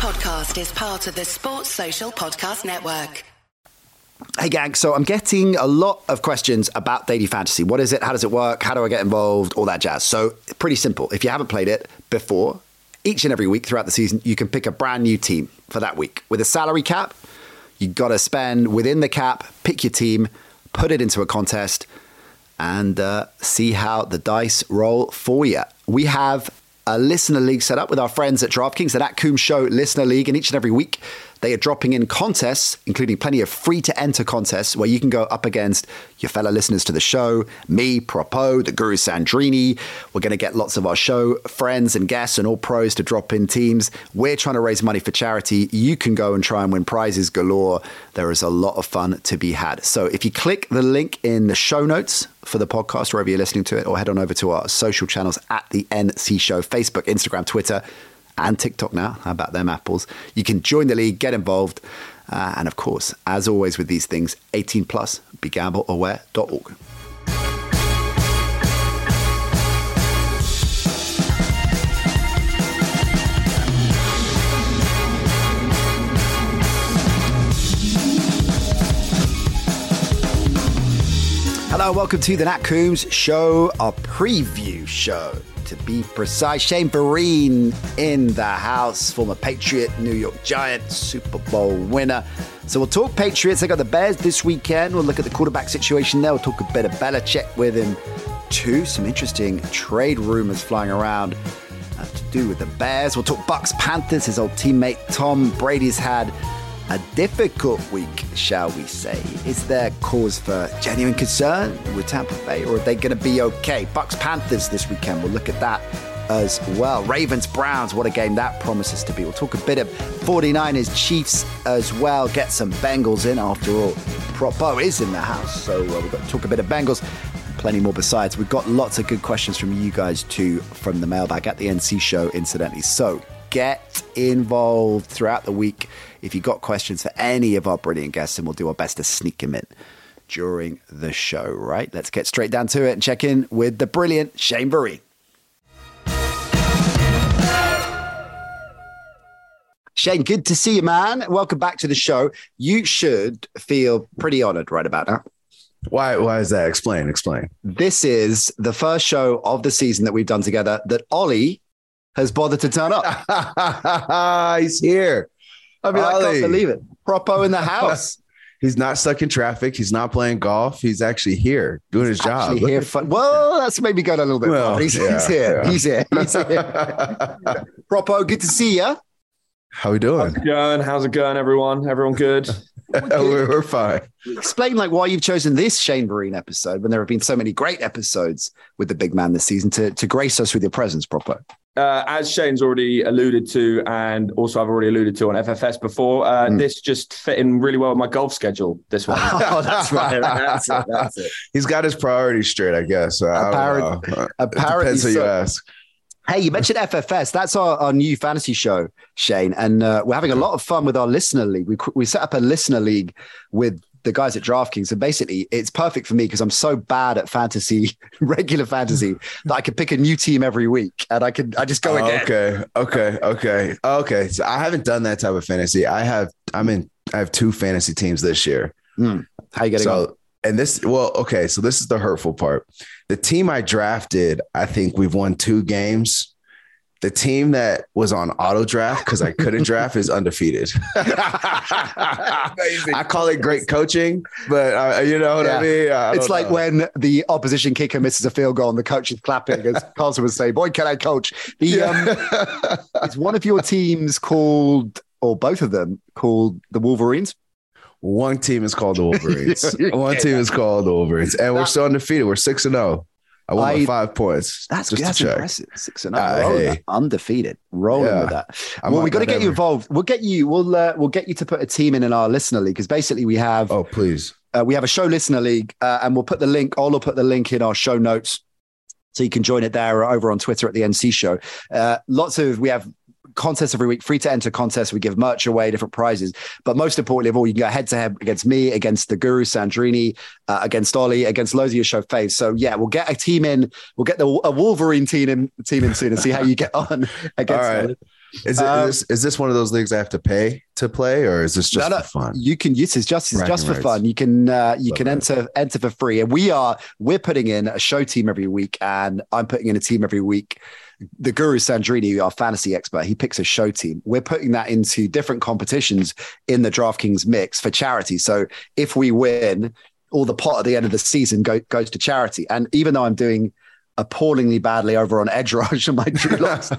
podcast is part of the Sports Social Podcast Network. Hey, gang. So I'm getting a lot of questions about Daily Fantasy. What is it? How does it work? How do I get involved? All that jazz. So, pretty simple. If you haven't played it before, each and every week throughout the season, you can pick a brand new team for that week. With a salary cap, you got to spend within the cap, pick your team, put it into a contest, and uh, see how the dice roll for you. We have a listener league set up with our friends at DraftKings, the Nat Coombs Show Listener League, and each and every week they are dropping in contests, including plenty of free to enter contests where you can go up against your fellow listeners to the show, me, Propo, the Guru Sandrini. We're going to get lots of our show friends and guests and all pros to drop in teams. We're trying to raise money for charity. You can go and try and win prizes galore. There is a lot of fun to be had. So if you click the link in the show notes for the podcast, wherever you're listening to it, or head on over to our social channels at the NC Show, Facebook, Instagram, Twitter and TikTok now. How about them apples? You can join the league, get involved. Uh, and of course, as always with these things, 18 plus, begambleaware.org. Hello, welcome to the Nat Coombs Show, our preview show to be precise. Shane Vereen in the house, former Patriot, New York Giant, Super Bowl winner. So we'll talk Patriots. They got the Bears this weekend. We'll look at the quarterback situation there. We'll talk a bit of Belichick with him too. Some interesting trade rumors flying around uh, to do with the Bears. We'll talk Bucs Panthers. His old teammate Tom Brady's had a difficult week, shall we say. Is there cause for genuine concern with Tampa Bay, or are they going to be okay? Bucs Panthers this weekend. We'll look at that as well. Ravens Browns, what a game that promises to be. We'll talk a bit of 49ers Chiefs as well. Get some Bengals in after all. Propo is in the house, so uh, we've got to talk a bit of Bengals. Plenty more besides. We've got lots of good questions from you guys too from the mailbag at the NC show, incidentally. So get involved throughout the week if you've got questions for any of our brilliant guests, and we'll do our best to sneak them in during the show, right? Let's get straight down to it and check in with the brilliant Shane Vereen. Shane, good to see you, man. Welcome back to the show. You should feel pretty honored right about now. Why? Why is that? Explain. Explain. This is the first show of the season that we've done together that Ollie has bothered to turn up. He's here. I mean, Ollie. I can't believe it. Propo in the house. He's not stuck in traffic. He's not playing golf. He's actually here doing he's his job. Here fun- well, that's maybe going a little bit. Well, he's, yeah, he's, here. Yeah. he's, here. He's here. Propo, good to see you. How we doing? How's it going? How's it going, everyone? Everyone good? We're, we're, fine. Explain like why you've chosen this Shane Vereen episode when there have been so many great episodes with the big man this season to, to grace us with your presence, Propo. uh, as Shane's already alluded to, and also I've already alluded to on FFS before, uh, mm. this just fit in really well with my golf schedule. This one. oh, that's right. That's it. That's it. He's got his priorities straight, I guess. Apparently, apparently depends who so. you ask. Hey, you mentioned FFS. That's our, our new fantasy show, Shane, and uh, we're having a lot of fun with our listener league. We we set up a listener league with the guys at DraftKings. And basically, it's perfect for me because I'm so bad at fantasy, regular fantasy, that I could pick a new team every week and I could, I just go oh, again. Okay, okay, okay, okay. So I haven't done that type of fantasy. I have. I'm in. I have two fantasy teams this year. Mm. How you getting so, on? And this, well, okay. So this is the hurtful part. The team I drafted, I think we've won two games the team that was on auto draft because I couldn't draft is undefeated. I call it great coaching, but uh, you know what yeah. I mean. I it's like know. when the opposition kicker misses a field goal and the coach is clapping, as Carlson would say, "Boy, can I coach?" The yeah. um, is one of your teams called, or both of them called the Wolverines? One team is called the Wolverines. One team is called the Wolverines, and we're still undefeated. We're six and zero. Oh. I won by five points. That's, that's impressive. Six and uh, hey. undefeated, rolling yeah. with that. I'm well, we got to get you involved. We'll get you. We'll uh, we'll get you to put a team in in our listener league because basically we have. Oh please. Uh, we have a show listener league, uh, and we'll put the link. I'll put the link in our show notes. So you can join it there or over on Twitter at the NC Show. Uh, lots of we have contests every week, free to enter contests. We give merch away, different prizes. But most importantly of all, you can go head to head against me, against the Guru Sandrini, uh, against Ollie, against loads of your show faves. So yeah, we'll get a team in. We'll get the a Wolverine team in team in soon and see how you get on against. All right. Is, it, um, is, this, is this one of those leagues I have to pay to play, or is this just no, no, fun? You can use it just it's just for rights. fun. You can uh, you Love can enter enter for free, and we are we're putting in a show team every week, and I'm putting in a team every week. The Guru Sandrini, our fantasy expert, he picks a show team. We're putting that into different competitions in the DraftKings mix for charity. So if we win, all the pot at the end of the season go, goes to charity. And even though I'm doing appallingly badly over on Edge Rush and my Drew Locks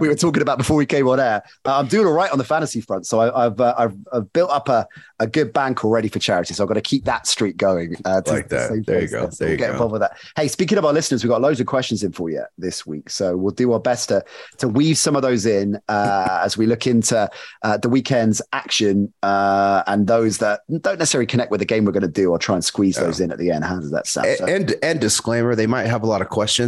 we were talking about before we came on air. Uh, I'm doing all right on the fantasy front, so I, have uh, I've, I've built up a, a good bank already for charity. So I've got to keep that streak going. Uh, to, like that. there you go. There, we'll you get go. involved with that. Hey, speaking of our listeners, we've got loads of questions in for you this week, so we'll do our best to to weave some of those in uh, as we look into uh, the weekend's action uh, and those that don't necessarily connect with the game we're going to do, or try and squeeze yeah. those in at the end. How does that sound? And, and and disclaimer, they might have a lot of questions.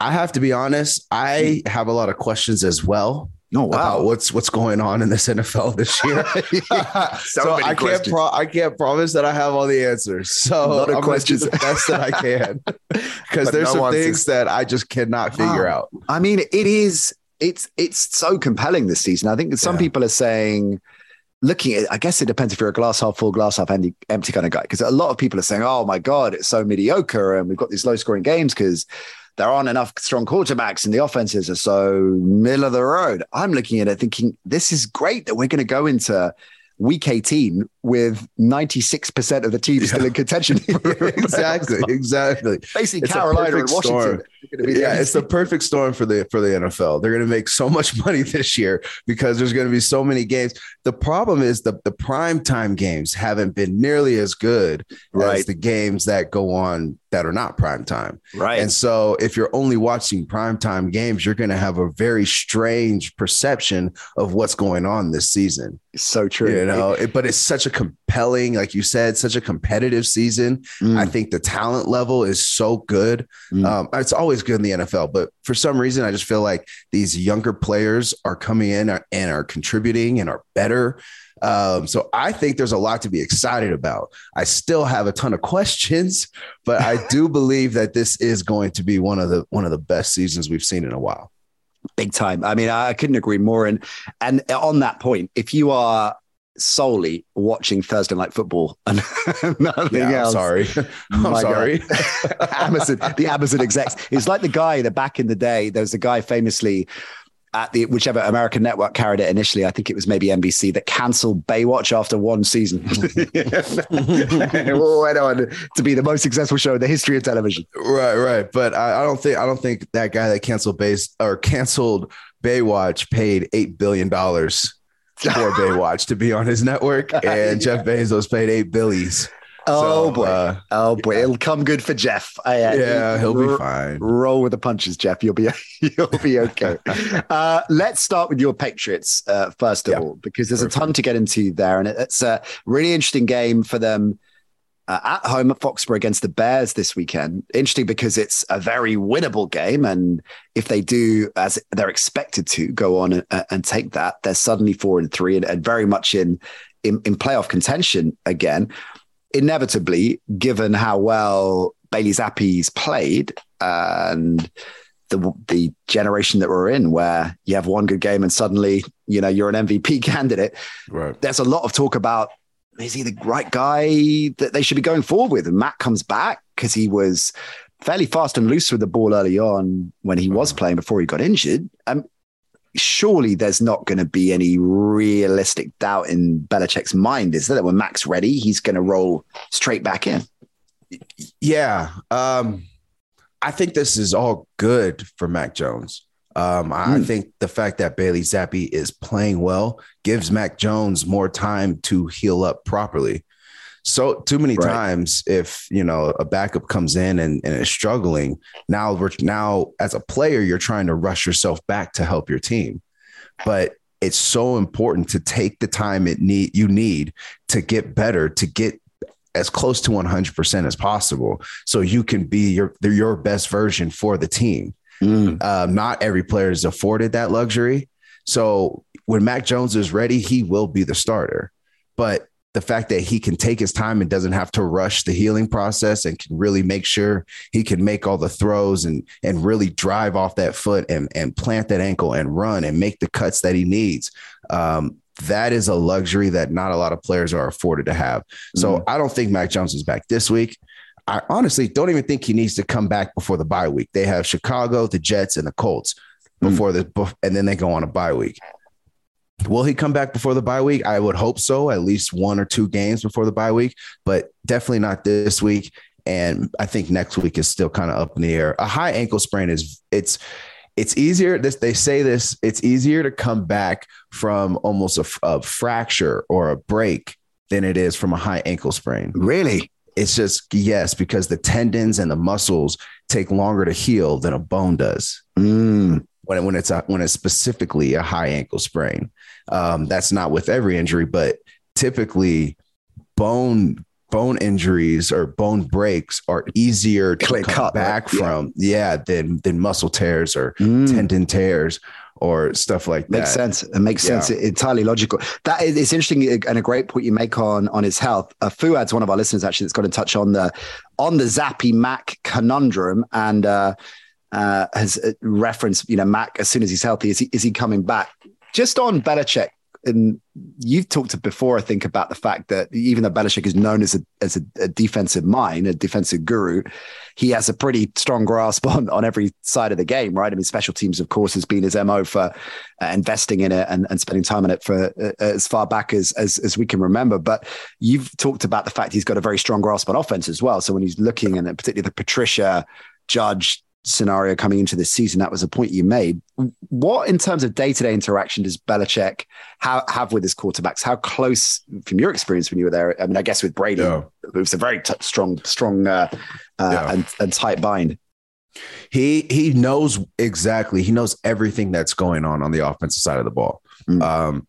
I have to be honest, I hmm. have a lot of questions as well. Oh wow! what's what's going on in this NFL this year? so, I can't pro- I can't promise that I have all the answers. So I'm questions. do the best that I can because there's no some things that I just cannot ah, figure out. I mean, it is it's it's so compelling this season. I think some yeah. people are saying looking at I guess it depends if you're a glass half full, glass half empty, empty kind of guy. Because a lot of people are saying, "Oh my god, it's so mediocre," and we've got these low scoring games because there aren't enough strong quarterbacks and the offenses are so middle of the road. I'm looking at it thinking this is great that we're going to go into week 18 with 96% of the team yeah. still in contention. exactly. Exactly. Basically, it's Carolina and Washington. yeah, it's the perfect storm for the for the NFL. They're going to make so much money this year because there's going to be so many games. The problem is the the prime time games haven't been nearly as good right. as the games that go on that are not prime time. Right. And so if you're only watching prime time games, you're going to have a very strange perception of what's going on this season. It's so true. You know, it, but it's such a compelling, like you said, such a competitive season. Mm. I think the talent level is so good. Mm. Um, it's always good in the NFL, but for some reason, I just feel like these younger players are coming in and are contributing and are better. Um, so I think there's a lot to be excited about. I still have a ton of questions, but I do believe that this is going to be one of the one of the best seasons we've seen in a while. Big time. I mean, I couldn't agree more. And and on that point, if you are solely watching Thursday night football and nothing yeah, else. I'm sorry. I'm sorry. Amazon, the Amazon execs. It's like the guy that back in the day, there was a guy famously at the whichever American network carried it initially, I think it was maybe NBC that cancelled Baywatch after one season. went on to be the most successful show in the history of television. Right, right. But I, I don't think I don't think that guy that canceled base or canceled Baywatch paid eight billion dollars for Baywatch to be on his network, and Jeff Bezos paid eight billies. Oh so, boy! Uh, oh boy! It'll come good for Jeff. I, uh, yeah, he'll be fine. Roll with the punches, Jeff. You'll be you'll be okay. uh, let's start with your Patriots uh, first of yeah. all, because there's Perfect. a ton to get into there, and it's a really interesting game for them. Uh, at home at Foxborough against the Bears this weekend. Interesting because it's a very winnable game. And if they do, as they're expected to, go on and, and take that, they're suddenly four and three and, and very much in, in, in playoff contention again inevitably, given how well Bailey Zappe's played and the the generation that we're in, where you have one good game and suddenly you know you're an MVP candidate. Right. There's a lot of talk about is he the right guy that they should be going forward with? And Mac comes back because he was fairly fast and loose with the ball early on when he was uh-huh. playing before he got injured. Um, surely there's not going to be any realistic doubt in Belichick's mind, is there? That when Mac's ready, he's going to roll straight back in. Yeah. Um, I think this is all good for Mac Jones. Um, mm. I hmm. think the fact that Bailey Zappe is playing well gives Mac Jones more time to heal up properly. So too many right. times, if you know a backup comes in and, and is struggling, now we're now as a player, you're trying to rush yourself back to help your team. But it's so important to take the time it need you need to get better, to get as close to 100% as possible so you can be your your best version for the team. Mm. Um, not every player is afforded that luxury. So when Mac Jones is ready, he will be the starter. But the fact that he can take his time and doesn't have to rush the healing process and can really make sure he can make all the throws and and really drive off that foot and and plant that ankle and run and make the cuts that he needs. Um, that is a luxury that not a lot of players are afforded to have. So mm-hmm. I don't think Mac Jones is back this week. I honestly don't even think he needs to come back before the bye week. They have Chicago, the Jets, and the Colts mm. before mm-hmm. the and then they go on a bye week. Will he come back before the bye week? I would hope so, at least one or two games before the bye week, but definitely not this week. And I think next week is still kind of up in the air. A high ankle sprain is it's it's easier. This they say this. It's easier to come back from almost a, a fracture or a break than it is from a high ankle sprain. Really? It's just yes, because the tendons and the muscles take longer to heal than a bone does. Mm. When, when it's a, when it's specifically a high ankle sprain, um, that's not with every injury, but typically bone bone injuries or bone breaks are easier to Click come back right? from, yeah. yeah, than than muscle tears or mm. tendon tears or stuff like that. Makes sense. It makes yeah. sense. It's entirely logical. That is it's interesting and a great point you make on on his health. A Uh, Fuad's one of our listeners actually that's got in touch on the on the Zappe Mac conundrum and uh, uh, has uh, referenced you know Mac as soon as he's healthy is he is he coming back? Just on Belichick and you've talked before, I think, about the fact that even though Belichick is known as a as a, a, defensive mind, a defensive guru, he has a pretty strong grasp on on every side of the game, right? I mean, special teams, of course, has been his mo for uh, investing in it and, and spending time on it for uh, as far back as, as as we can remember. But you've talked about the fact he's got a very strong grasp on offense as well. So when he's looking, and particularly the Patricia Judge scenario coming into this season. That was a point you made. What, in terms of day to day interaction, does Belichick have, have with his quarterbacks? How close, from your experience when you were there? I mean, I guess with Brady, yeah. it was a very t- strong, strong, uh, uh, yeah. and, and tight bind. He he knows exactly. He knows everything that's going on on the offensive side of the ball. Mm. Um,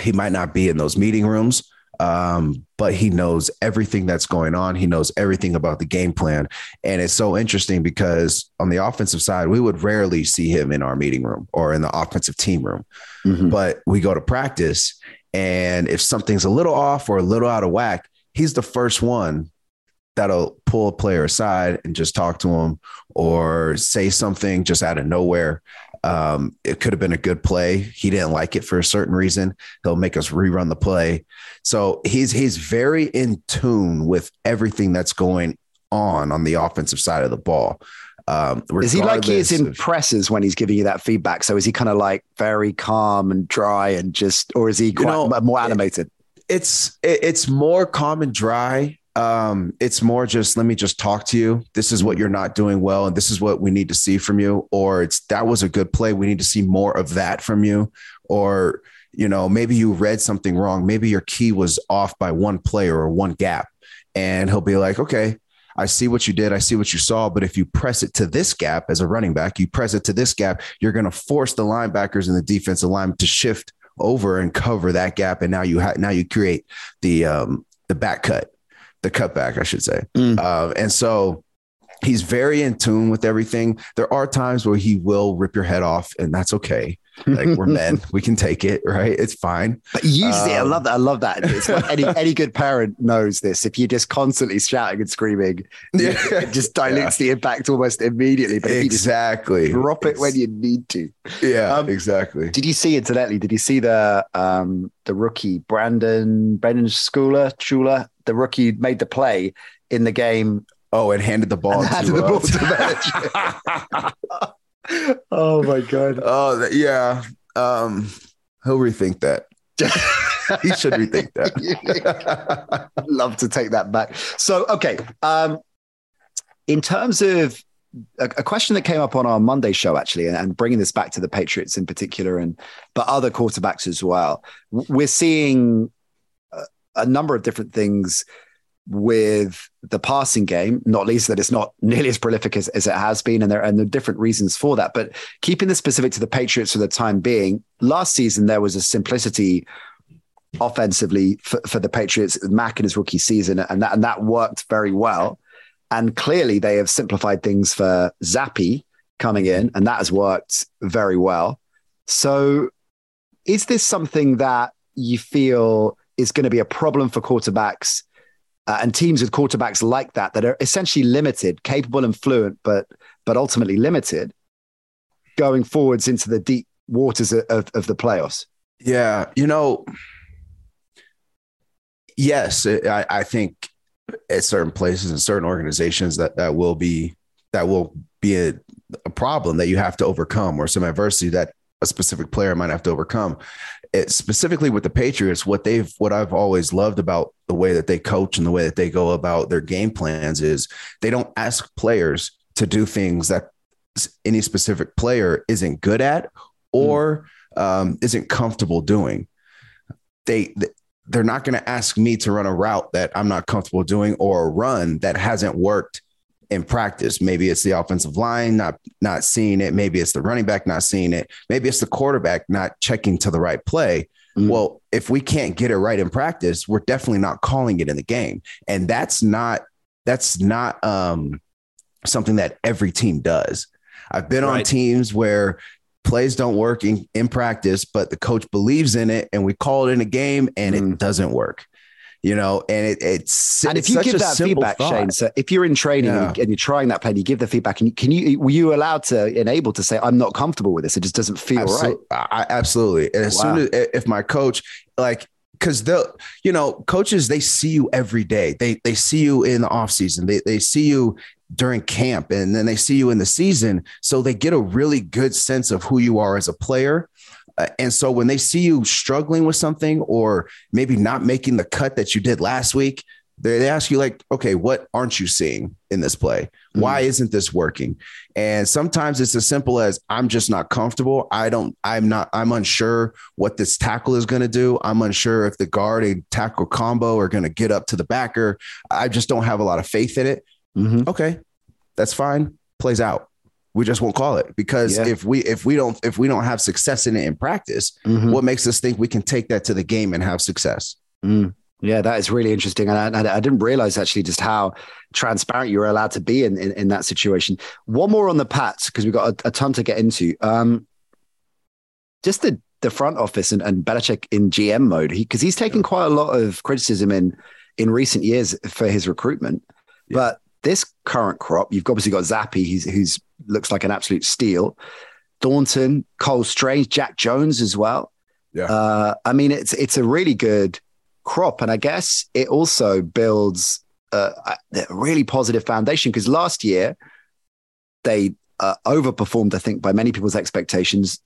he might not be in those meeting rooms, um, but he knows everything that's going on. He knows everything about the game plan. And it's so interesting because on the offensive side, we would rarely see him in our meeting room or in the offensive team room. Mm-hmm. But we go to practice, and if something's a little off or a little out of whack, he's the first one that'll pull a player aside and just talk to him or say something just out of nowhere. Um, it could have been a good play. He didn't like it for a certain reason. He'll make us rerun the play. So he's he's very in tune with everything that's going on on the offensive side of the ball. Um, is he like he is in of, presses when he's giving you that feedback? So is he kind of like very calm and dry and just, or is he quite you know, more animated? It, it's it, it's more calm and dry um, it's more just let me just talk to you. This is what you're not doing well, and this is what we need to see from you. Or it's that was a good play. We need to see more of that from you. Or you know, maybe you read something wrong. Maybe your key was off by one player or one gap, and he'll be like, okay. I see what you did. I see what you saw. But if you press it to this gap as a running back, you press it to this gap, you're going to force the linebackers and the defensive line to shift over and cover that gap. And now you ha- now you create the um, the back cut the cutback, I should say. Mm. Uh, and so he's very in tune with everything. There are times where he will rip your head off, and that's okay. Like we're men, we can take it, right? It's fine. But usually, um, I love that. I love that. It's like any any good parent knows this. If you're just constantly shouting and screaming, yeah. it just dilutes yeah. the impact almost immediately. But exactly, drop it when you need to. Yeah, um, exactly. Did you see incidentally? Did you see the um the rookie Brandon Brandon Schooler Schuler? The rookie made the play in the game. Oh, and handed the ball. handed to, the ball to oh my god. Oh yeah. Um, he'll rethink that. he should rethink that. Love to take that back. So okay. Um, in terms of a, question that came up on our Monday show, actually, and, and, bringing this back to the Patriots in particular, and but other quarterbacks as well, we're seeing a, number of different things with the passing game, not least that it's not nearly as prolific as, as it has been, and there are different reasons for that. But keeping this specific to the Patriots for the time being, last season there was a simplicity offensively for, for the Patriots, Mac in his rookie season, and that and that worked very well. And clearly they have simplified things for Zappe coming in, and that has worked very well. So is this something that you feel is going to be a problem for quarterbacks uh, and teams with quarterbacks like that that are essentially limited, capable and fluent, but but ultimately limited, going forwards into the deep waters of, of the playoffs. Yeah, you know, yes, I, I think at certain places and certain organizations that that will be that will be a, a problem that you have to overcome or some adversity that a specific player might have to overcome. It, specifically with the Patriots, what they've what I've always loved about the way that they coach and the way that they go about their game plans is they don't ask players to do things that any specific player isn't good at or mm. um, isn't comfortable doing. They they're not going to ask me to run a route that I'm not comfortable doing or a run that hasn't worked in practice. Maybe it's the offensive line not not seeing it. Maybe it's the running back not seeing it. Maybe it's the quarterback not checking to the right play. Mm-hmm. Well, if we can't get it right in practice, we're definitely not calling it in the game, and that's not that's not um, something that every team does. I've been right. on teams where plays don't work in, in practice, but the coach believes in it, and we call it in a game, and mm. it doesn't work you know, and it, it's and if you give that feedback, thought. Shane, so if you're in training yeah. and, you, are trying that play, and you give the feedback, and you, can you were you allowed to enable to say I'm not comfortable with this? It just doesn't feel right. I, absolutely. And as wow. soon as if my coach like because the you know coaches they see you every day they they see you in the off season they, they see you during camp and then they see you in the season so they get a really good sense of who you are as a player and so when they see you struggling with something or maybe not making the cut that you did last week, they, they ask you like, okay, what aren't you seeing in this play? Why mm isn't this working? And sometimes it's as simple as I'm just not comfortable. I don't, I'm not, I'm unsure what this tackle is going to do. I'm unsure if the guard and tackle combo are going to get up to the backer. I just don't have a lot of faith in it. Mm-hmm. Okay, that's fine. Plays out we just won't call it because yeah. if we if we don't if we don't have success in it in practice, mm-hmm. what makes us think we can take that to the game and have success? Mm. Yeah, that is really interesting, and I, I, didn't realize actually just how transparent you were allowed to be in in, in that situation. One more on the Pats because we've got a, a, ton to get into. Um, just the the front office and, and Belichick in GM mode, because he, he's taken quite a lot of criticism in in recent years for his recruitment, yeah. but this current crop, you've obviously got Zappe, who's, who's looks like an absolute steal. Thornton, Cole Strange, Jack Jones as well. Yeah. Uh, I mean, it's it's a really good crop, and I guess it also builds a, a really positive foundation because last year they uh, overperformed, I think, by many people's expectations.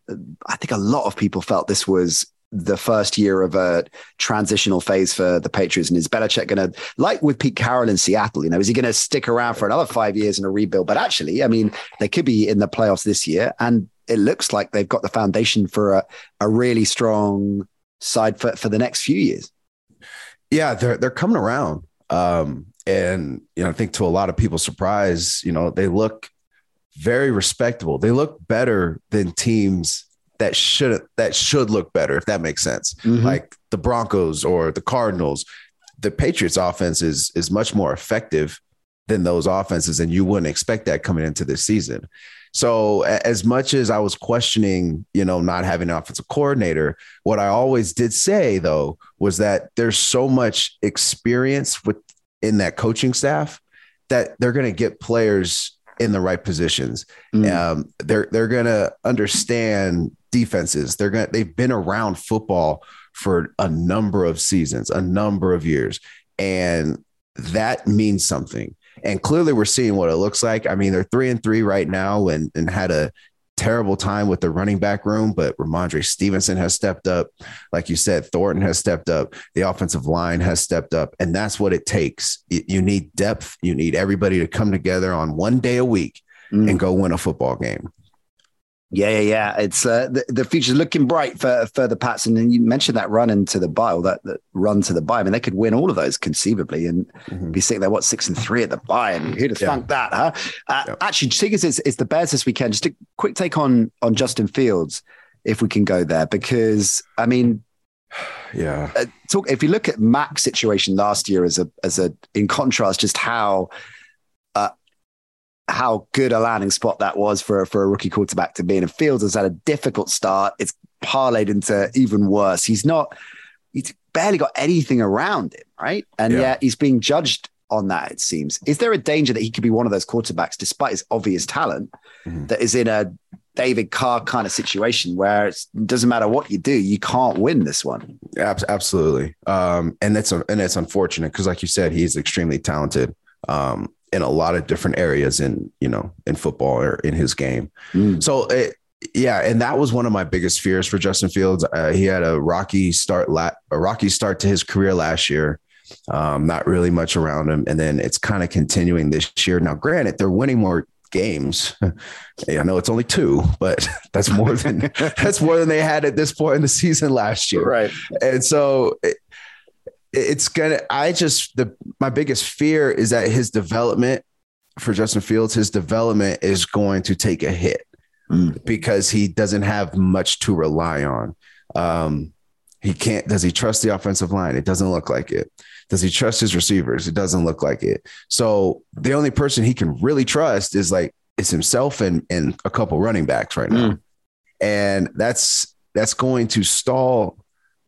I think a lot of people felt this was the first year of a transitional phase for the Patriots? And is Belichick going to, like with Pete Carroll in Seattle, you know, is he going to stick around for another five years in a rebuild? But actually, I mean, they could be in the playoffs this year. And it looks like they've got the foundation for a, a really strong side for, for the next few years. Yeah, they're, they're coming around. Um, and, you know, I think to a lot of people's surprise, you know, they look very respectable. They look better than teams that should that should look better if that makes sense. Mm-hmm. Like the Broncos or the Cardinals, the Patriots offense is is much more effective than those offenses and you wouldn't expect that coming into this season. So as much as I was questioning, you know, not having an offensive coordinator, what I always did say though was that there's so much experience with in that coaching staff that they're going to get players in the right positions. Mm. Um, they're they're going to understand defenses. They're going to they've been around football for a number of seasons, a number of years, and that means something. And clearly, we're seeing what it looks like. I mean, they're three and three right now, and and had a terrible time with the running back room, but Rhamondre Stevenson has stepped up. Like you said, Thornton has stepped up. The offensive line has stepped up. And that's what it takes. You need depth. You need everybody to come together on one day a week mm. and go win a football game. Yeah, yeah, yeah. It's uh, the, the future's looking bright for for the Pats. And then you mentioned that run into the bye, or that, that run to the bye. I mean, they could win all of those conceivably and mm-hmm. be sitting there, what, six and three at the bye. And who'd have yeah. thunk that, huh? Uh, yeah. Actually, seeing is, it's, it's the Bears this weekend, just a quick take on on Justin Fields, if we can go there, because I mean, yeah. Uh, talk if you look at Mac's situation last year as a as a in contrast, just how how good a landing spot that was for, for a rookie quarterback to be in. And Fields has had a difficult start. It's parlayed into even worse. He's not, he's barely got anything around him, right? And Yeah. yet he's being judged on that, it seems. Is there a danger that he could be one of those quarterbacks, despite his obvious talent, Mhm. that is in a David Carr kind of situation where it's- it doesn't matter what you do, you can't win this one? Abs- absolutely. Um, and that's and it's unfortunate because, like you said, he's extremely talented um, in a lot of different areas in you know in football or in his game. Mm. So it, yeah, and that was one of my biggest fears for Justin Fields. Uh, he had a rocky start, la- a rocky start to his career last year. Um, not really much around him, and then it's kind of continuing this year. Now, granted, they're winning more games. I know it's only two, but that's more than that's more than they had at this point in the season last year Right. and so it, it's gonna i just the my biggest fear is that his development for justin fields his development is going to take a hit Mm. because he doesn't have much to rely on. Um he can't does he trust the offensive line? It doesn't look like it. Does he trust his receivers? It doesn't look like it. So the only person he can really trust is like it's himself and and a couple running backs right now. And that's that's going to stall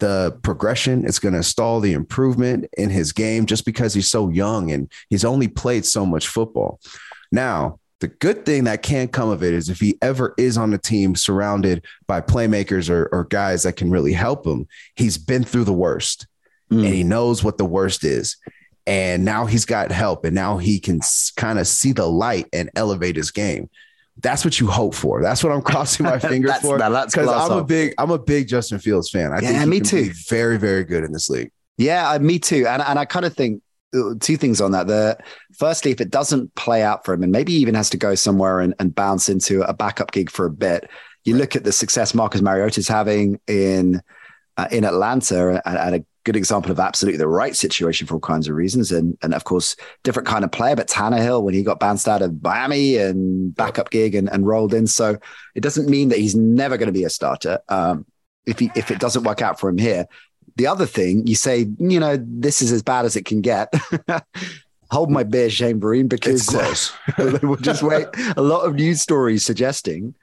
the progression. It's going to stall the improvement in his game just because he's so young and he's only played so much football. Now, the good thing that can come of it is if he ever is on a team surrounded by playmakers or, or guys that can really help him, he's been through the worst Mm. and he knows what the worst is. And now he's got help and now he can kind of see the light and elevate his game. That's what you hope for. That's what I'm crossing my fingers That's- for. now that's Because I'm a big, I'm a big Justin Fields fan. I Yeah, think me too. be very, very good in this league. Yeah, I- me too. And and I kind of think uh, two things on that. The firstly, if it doesn't play out for him, and maybe he even has to go somewhere and, and bounce into a backup gig for a bit. You look at the success Marcus Mariota's having in uh, in Atlanta, and, and a good example of absolutely the right situation for all kinds of reasons, and and of course different kind of player. But Tannehill, when he got bounced out of Miami and backup gig and, and rolled in, so it doesn't mean that he's never going to be a starter. Um, if he if it doesn't work out for him here, the other thing you say, you know, this is as bad as it can get. Hold my beer, Shane Vereen, because It's close. we'll just wait. A lot of news stories suggesting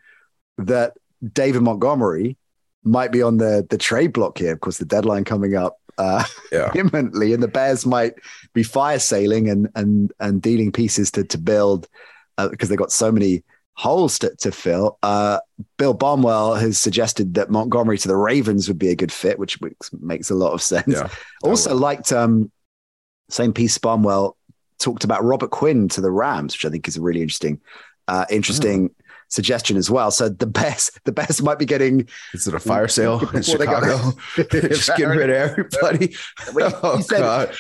that David Montgomery might be on the the trade block here. Of course, the deadline coming up uh, Yeah. imminently, and the Bears might be fire sailing and and and dealing pieces to to build uh, because they've got so many holes to, to fill. Uh, Bill Barnwell has suggested that Montgomery to the Ravens would be a good fit, which makes, makes a lot of sense. Yeah. Also, liked um, same piece. Barnwell talked about Robert Quinn to the Rams, which I think is a really interesting, uh, interesting suggestion as well. So the best, the best might be getting. Is it a fire sale in Before they go- Chicago? Just getting rid of everybody. Oh, said God.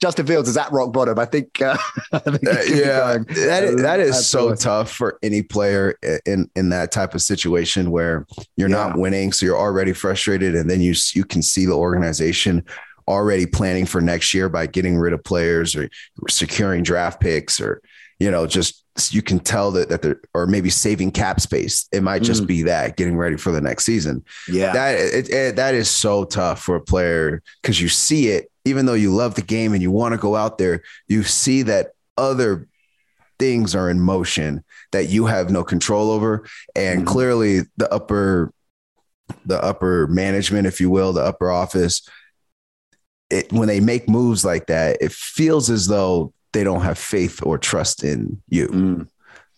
Justin Fields is at rock bottom. I think. Uh, I think Uh, he could be yeah, going, that is, that is so tough for any player in in that type of situation where you're not winning, so you're already frustrated, and then you you can see the organization already planning for next year by getting rid of players or securing draft picks or you know just you can tell that that they're or maybe saving cap space. It might just Mm. be that getting ready for the next season Yeah, that it, it, that is so tough for a player because you see it even though you love the game and you want to go out there you see that other things are in motion that you have no control over and Mhm. clearly the upper the upper management if you will the upper office it when they make moves like that it feels as though they don't have faith or trust in you Mm.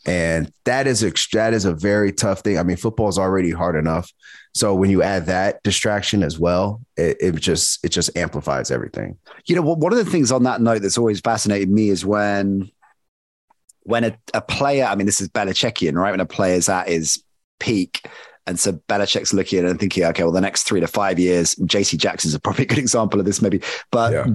and that is a, that is a very tough thing. I mean, football is already hard enough, so when you add that distraction as well, it, it just it just amplifies everything. You know, one of the things on that note that's always fascinated me is when when a, a player, I mean, this is Belichickian, right? When a player's at his peak. And so Belichick's looking at it and thinking, okay, well, the next three to five years, JC Jackson's a probably a good example of this, maybe. But Yeah.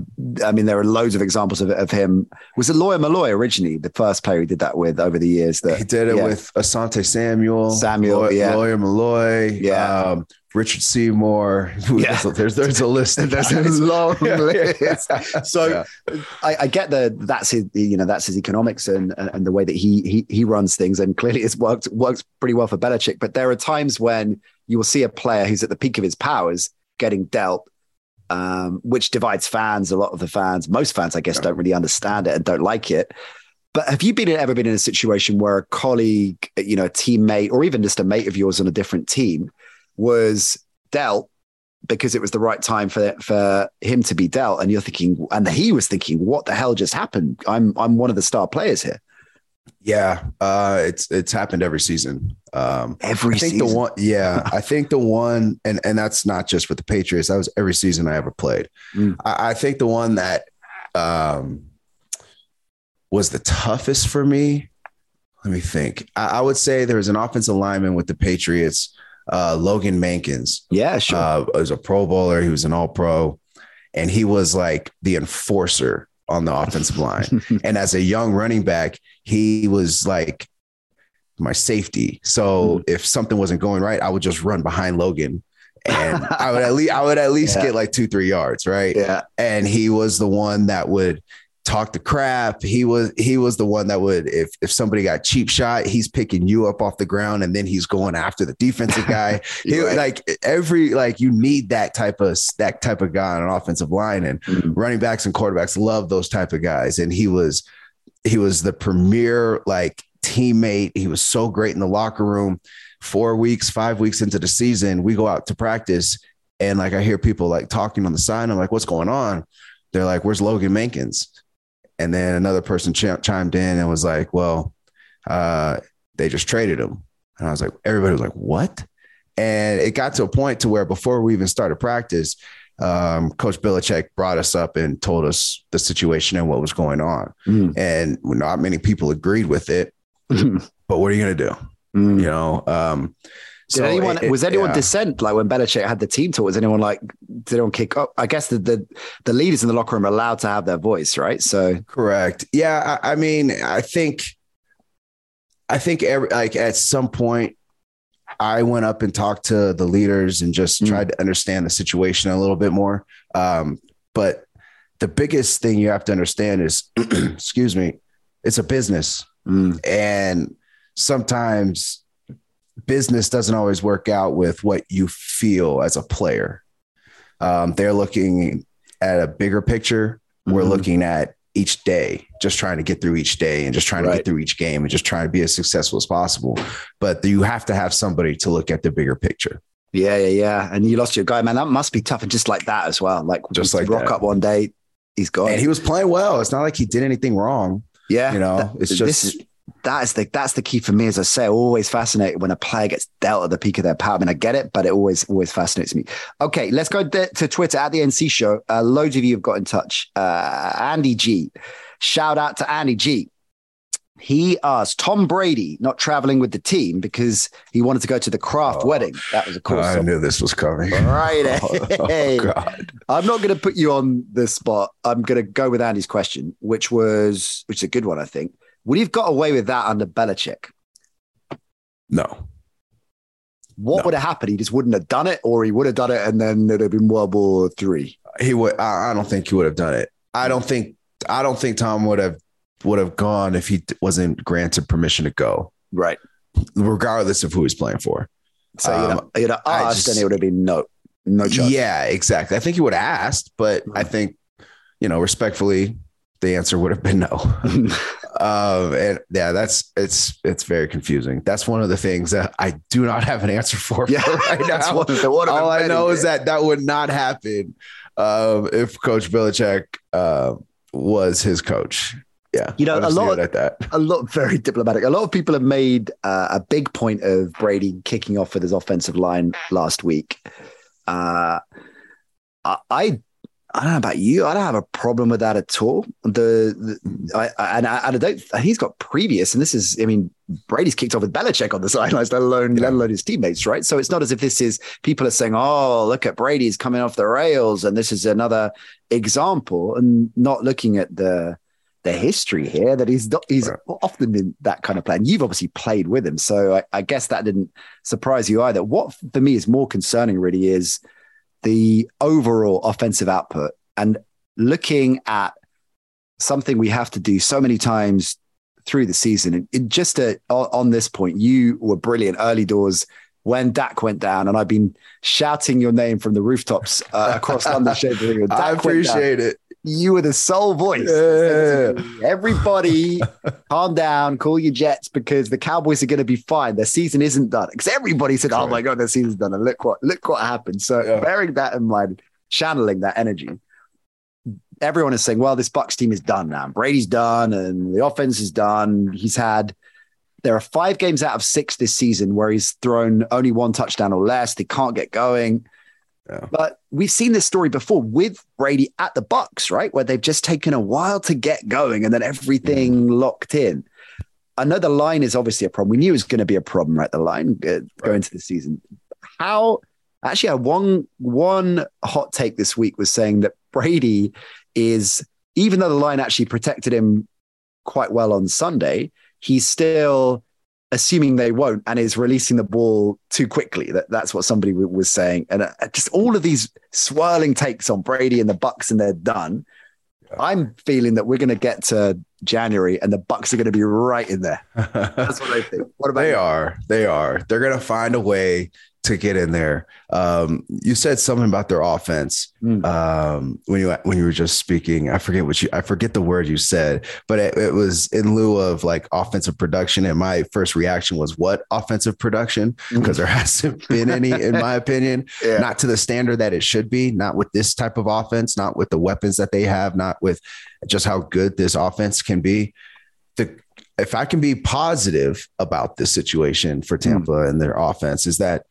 I mean, there are loads of examples of, of him. Was it Lawyer Milloy originally, the first player he did that with over the years? That He did it yeah. with Asante Samuel, Samuel, Law- yeah. Lawyer Milloy, Yeah. um, Richard Seymour. Yeah. There's, a, there's there's a list. There's a long list. yeah. So Yeah. I, I get the that's his you know that's his economics and and the way that he he he runs things and clearly it's worked works pretty well for Belichick. But there are times when you will see a player who's at the peak of his powers getting dealt, um, which divides fans. A lot of the fans, most fans, I guess, don't really understand it and don't like it. But have you been ever been in a situation where a colleague, you know, a teammate, or even just a mate of yours on a different team was dealt because it was the right time for for him to be dealt. And you're thinking, and he was thinking, what the hell just happened? I'm I'm one of the star players here. Yeah, uh, it's it's happened every season. Um, every I think season. the one, yeah, I think the one, and and that's not just with the Patriots. That was every season I ever played. Mm. I, I, think the one that um, was the toughest for me. Let me think. I, I would say there was an offensive lineman with the Patriots, uh, Logan Mankins. Yeah, sure. Uh, was a Pro Bowler. He was an All Pro, and he was like the enforcer on the offensive line. and as a young running back, he was like my safety. So mm. if something wasn't going right, I would just run behind Logan. And I would at least I would at least yeah. get like two, three yards, right? Yeah. And he was the one that would talk the crap. He was he was the one that would if if somebody got cheap shot, he's picking you up off the ground and then he's going after the defensive guy. he right. like every like you need that type of that type of guy on an offensive line and mm-hmm. running backs and quarterbacks love those type of guys and he was he was the premier like teammate. He was so great in the locker room. 4 weeks, 5 weeks into the season, we go out to practice and like I hear people like talking on the side. I'm like, what's going on? They're like, where's Logan Mankins? And then another person ch- chimed in and was like, well, uh, they just traded him. And I was like, everybody was like, what? And it got to a point to where before we even started practice, um, Coach Belichick brought us up and told us the situation and what was going on. Mm. And not many people agreed with it. but what are you going to do? Mm. You know, um, did so anyone it, was anyone yeah. dissent like when Belichick had the team talk? Was anyone like did anyone kick up? I guess the, the the leaders in the locker room are allowed to have their voice, right? So correct. Yeah, I, I mean, I think I think every like at some point I went up and talked to the leaders and just mm. tried to understand the situation a little bit more. Um, but the biggest thing you have to understand is, excuse me, it's a business, mm. and sometimes business doesn't always work out with what you feel as a player. Um, they're looking at a bigger picture. Mm-hmm. We're looking at each day, just trying to get through each day and just trying right. to get through each game and just trying to be as successful as possible. But you have to have somebody to look at the bigger picture. Yeah, yeah, yeah. And you lost your guy, man. That must be tough. And just like that as well. Like just like rock that. up one day, he's gone. And he was playing well. It's not like he did anything wrong. Yeah. You know, it's just this, that is the that's the key for me. As I say, always fascinated when a player gets dealt at the peak of their power. I mean, I get it, but it always always fascinates me. Okay, let's go to Twitter at the NC Show. Uh, loads of you have got in touch. Uh, Andy G, shout out to Andy G. He asked Tom Brady not traveling with the team because he wanted to go to the Kraft oh, wedding. That was, of course, I knew this was coming. Right. oh, oh, God. I'm not going to put you on the spot. I'm going to go with Andy's question, which was, which is a good one, I think. Would he have got away with that under Belichick? No. What no. would have happened? He just wouldn't have done it, or he would have done it, and then it'd have been World War Three. He would. I, I don't think he would have done it. I don't think. I don't think Tom would have would have gone if he wasn't granted permission to go. Right. Regardless of who he's playing for. So um, you'd have asked, just, and it would have been no, no chance. Yeah, exactly. I think he would have asked, but I think, you know, respectfully, the answer would have been no. um, and yeah, that's it's it's very confusing. That's one of the things that I do not have an answer for, yeah, for right now. The, one All I know is that that would not happen um, if Coach Belichick uh, was his coach. Yeah, you know, a lot at that. A lot very diplomatic. A lot of people have made uh, a big point of Brady kicking off with his offensive line last week. Uh, I I don't know about you. I don't have a problem with that at all. The, the I, I, and I, I, don't. He's got previous, and this is. I mean, Brady's kicked off with Belichick on the sidelines, let alone yeah. let alone his teammates, right? So it's not as if this is people are saying, "Oh, look at Brady's coming off the rails," and this is another example, and not looking at the the history here that he's he's right. often in that kind of player. And You've obviously played with him, so I, I guess that didn't surprise you either. What for me is more concerning, really, is the overall offensive output and looking at something we have to do so many times through the season. And just a, on this point, you were brilliant early doors when Dak went down, and I've been shouting your name from the rooftops uh, across London. I appreciate it. You were the sole voice. Yeah. Everybody, calm down, call your Jets because the Cowboys are going to be fine. Their season isn't done. Because everybody said, "Oh my god, their season's done," and look what look what happened. So Yeah. bearing that in mind, channeling that energy, everyone is saying, "Well, this Bucs team is done now. Brady's done, and the offense is done. He's had." There are five games out of six this season where he's thrown only one touchdown or less. They can't get going. Yeah. But we've seen this story before with Brady at the Bucs, right? Where they've just taken a while to get going and then everything locked in. I know the line is obviously a problem. We knew it was going to be a problem, right? The line uh, going into the season. How actually, I one one hot take this week was saying that Brady is even though the line actually protected him quite well on Sunday, he's still assuming they won't and is releasing the ball too quickly. That that's what somebody w- was saying, and uh, just all of these swirling takes on Brady and the Bucs, and they're done. I'm feeling that we're going to get to January and the Bucs are going to be right in there. That's what I think. What about they you? are. They are. They're gonna find a way to get in there. Um, you said something about their offense Mm. um, when you when you were just speaking. I forget what you. I forget the word you said, but it, it was in lieu of like offensive production. And my first reaction was, "What offensive production?" Because there hasn't been any, in my opinion. Yeah. Not to the standard that it should be. Not with this type of offense. Not with the weapons that they have. Not with just how good this offense can be. The if I can be positive about this situation for Tampa and their offense is that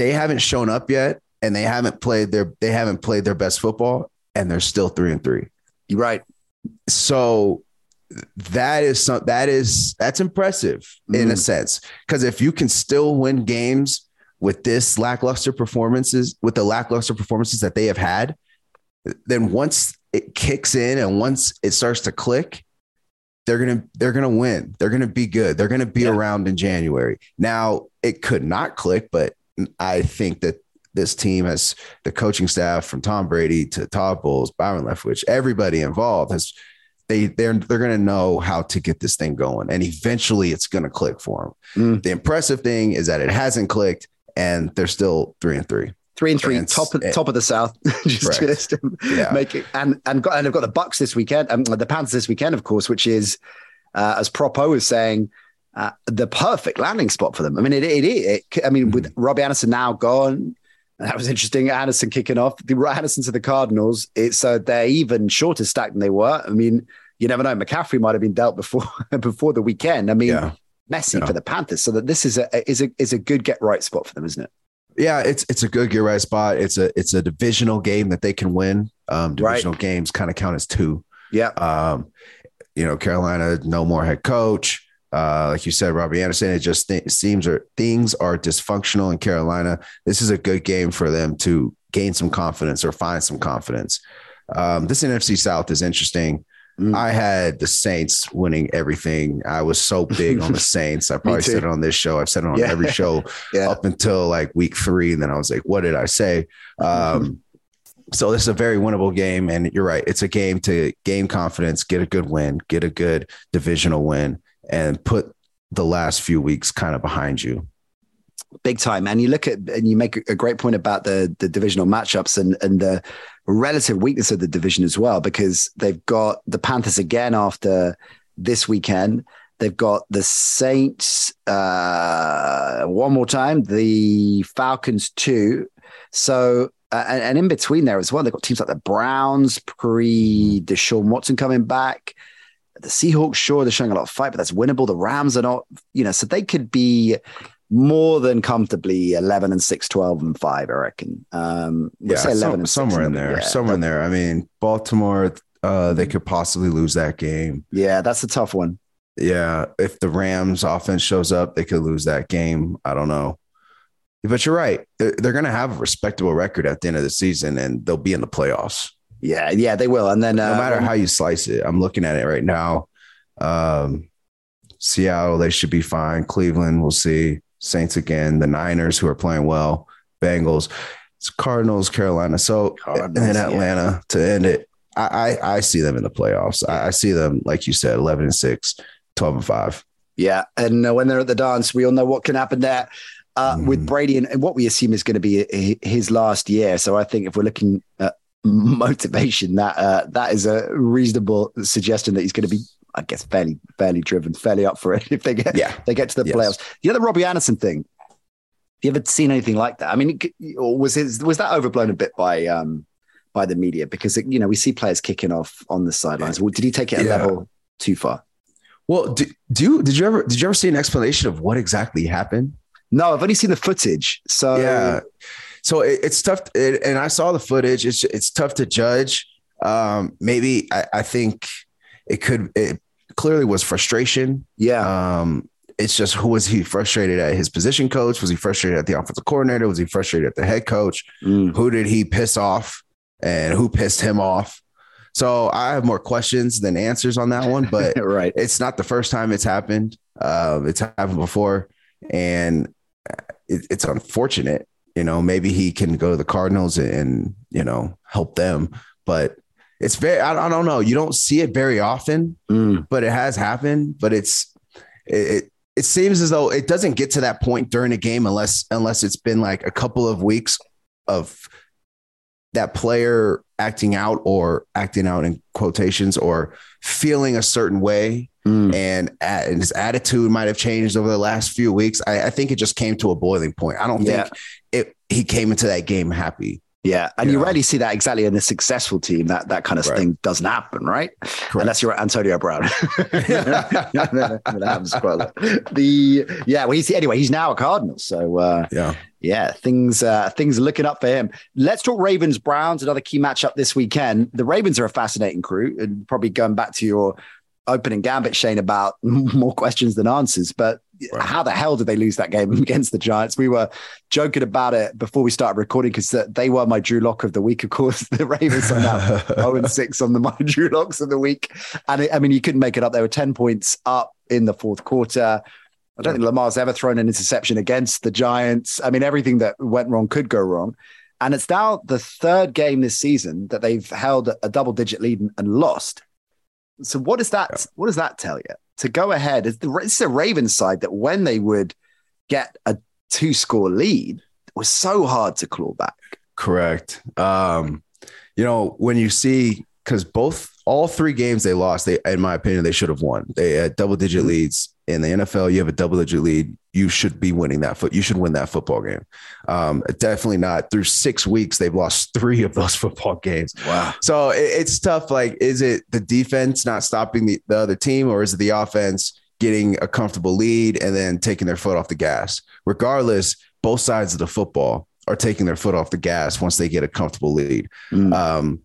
they haven't shown up yet and they haven't played their they haven't played their best football and they're still three and three. You're right. So that is some that is that's impressive in a Mm. sense because if you can still win games with this lackluster performances with the lackluster performances that they have had, then once it kicks in and once it starts to click, they're gonna they're gonna win. They're gonna be good. They're gonna be Yeah. around in January. Now it could not click, but I think that this team has the coaching staff from Tom Brady to Todd Bowles, Byron Leftwich, everybody involved has they they're they're gonna know how to get this thing going, and eventually it's gonna click for them. Mm. The impressive thing is that it hasn't clicked, and they're still three and three. Three and three, And- top of and- top of the South. just, just Yeah. make it and and got and I've got the Bucs this weekend, um, the Panthers this weekend, of course, which is uh, as Propo was saying, uh, the perfect landing spot for them. I mean, it it is. It, I mean, with Robbie Anderson now gone, that was interesting. Anderson kicking off the Anderson to the Cardinals. It's so they're even shorter stacked than they were. I mean, you never know. McCaffrey might have been dealt before before the weekend. I mean, Yeah. messy Yeah. for the Panthers. So that this is a is a is a good get right spot for them, isn't it? Yeah, it's it's a good get right spot. It's a it's a divisional game that they can win. Um, Right. divisional games kind of count as two. Yeah. Um, you know, Carolina, no more head coach. Uh, like you said, Robbie Anderson. It just th- seems or things are dysfunctional in Carolina. This is a good game for them to gain some confidence or find some confidence. Um, this NFC South is interesting. Mm. I had the Saints winning everything. I was so big on the Saints. I probably said it on this show. I've said it on Yeah. every show Yeah. up until like week three. And then I was like, what did I say? Um, so this is a very winnable game. And you're right. It's a game to gain confidence, get a good win, get a good divisional win, and put the last few weeks kind of behind you. big time. And you look at and you make a great point about the the divisional matchups and and the relative weakness of the division as well, because they've got the Panthers again after this weekend. They've got the Saints uh, one more time, the Falcons two. So uh, and, and in between there as well, they've got teams like the Browns pre Deshaun Watson coming back. The Seahawks, sure, they're showing a lot of fight, but that's winnable. The Rams are not, you know, so they could be more than comfortably 11 and 6, 12 and 5, I reckon. Um, we'll say 11 some- and 6 somewhere in there, yeah, somewhere in there. I mean, Baltimore, uh, they could possibly lose that game. Yeah, that's a tough one. Yeah, if the Rams offense shows up, they could lose that game. I don't know. But you're right. They're, they're going to have a respectable record at the end of the season and they'll be in the playoffs. Yeah, yeah, they will. And then No uh, matter how you slice it, I'm looking at it right now. Um, Seattle, they should be fine. Cleveland, we'll see. Saints again. The Niners, who are playing well. Bengals, it's Cardinals, Carolina. So Cardinals, and then yeah. Atlanta to end it. I, I I see them in the playoffs. I, I see them, like you said, 11 and 6, 12 and 5. Yeah, and uh, when they're at the dance, we all know what can happen there. Uh, With Mhm. Brady and, and what we assume is going to be his last year. So I think if we're looking at motivation, that uh, that is a reasonable suggestion that he's going to be, I guess, fairly fairly driven, fairly up for it if they get Yeah. they get to the Yes. playoffs. The other Robbie Anderson thing. Have you ever seen anything like that? I mean, or was it was that overblown a bit by um by the media because it, you know we see players kicking off on the sidelines. Well, Did he take it a Yeah. level too far? Well, do, do you did you ever did you ever see an explanation of what exactly happened? No, I've only seen the footage. So yeah. So it, it's tough, it, and I saw the footage. It's it's tough to judge. Um, maybe I, I think it could. It clearly was frustration. yeah, Um, it's just who was he frustrated at? His position coach? Was he frustrated at the offensive coordinator? Was he frustrated at the head coach? Mm. Who did he piss off, and who pissed him off? So I have more questions than answers on that one, but right. it's not the first time it's happened. Uh, it's happened before, and it, it's unfortunate. You know, maybe he can go to the Cardinals and you know help them, but it's very. I, don't know. You don't see it very often, Mm. but it has happened. But it's it. it seems as though it doesn't get to that point during a game unless unless it's been like a couple of weeks of that player acting out or acting out in quotations or feeling a certain way Mm. and, a- and his attitude might have changed over the last few weeks. I, I think it just came to a boiling point. I don't Yeah. think it he came into that game happy. Yeah, and You rarely see that exactly in a successful team. That that kind of Right. thing doesn't happen, right? Unless you're Antonio Brown. that happens quite a lot. The yeah, well, he's anyway. He's now a Cardinal, so uh, Yeah. yeah, things uh, things are looking up for him. Let's talk Ravens Browns. Another key matchup this weekend. The Ravens are a fascinating crew, and probably going back to your opening gambit, Shane, about more questions than answers. But Right. how the hell did they lose that game against the Giants? We were joking about it before we started recording because they were my Drew Lock of the week. Of course, the Ravens are now 0 and 6 on the my Drew Locks of the week. And it, I mean, you couldn't make it up. They were 10 points up in the fourth quarter. I don't think Lamar's ever thrown an interception against the Giants. I mean, everything that went wrong could go wrong. And it's now the third game this season that they've held a double digit lead and, and lost. So what does that what does that tell you? To go ahead, it's, the, it's Ravens side that when they would get a two score lead, it was so hard to claw back. Correct. Um, you know, when you see because both all three games they lost, they in my opinion, they should have won. They had double digit leads. In the NFL, you have a double digit lead. You should be winning that foot. You should win that football game. Um, definitely not through six weeks. They've lost three of those football games. Wow. So it, it's tough. Like, is it the defense not stopping the, the other team, or is it the offense getting a comfortable lead and then taking their foot off the gas? Regardless, both sides of the football are taking their foot off the gas once they get a comfortable lead. Mm. Um,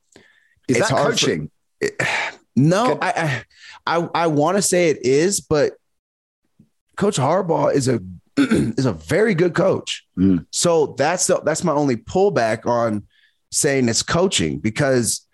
Is it's that hard for- coaching? no, Good. I I I, I want to say it is, but Coach Harbaugh is a is a very good coach. Mm. So that's the, that's my only pullback on saying it's coaching because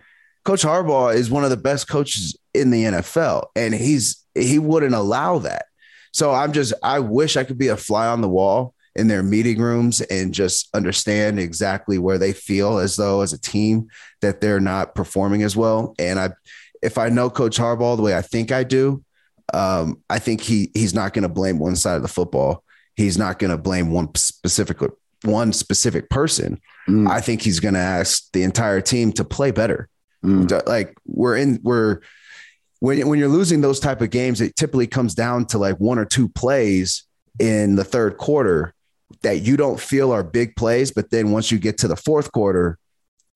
Coach Harbaugh is one of the best coaches in the NFL, and he's he wouldn't allow that. So I'm just I wish I could be a fly on the wall in their meeting rooms and just understand exactly where they feel as though as a team that they're not performing as well. And I if I know Coach Harbaugh the way I think I do, um, I think he he's not going to blame one side of the football. He's not going to blame one specific one specific person. Mm. I think he's going to ask the entire team to play better. Mm. Like we're in we're when when you're losing those type of games, it typically comes down to like one or two plays in the third quarter that you don't feel are big plays, but then once you get to the fourth quarter,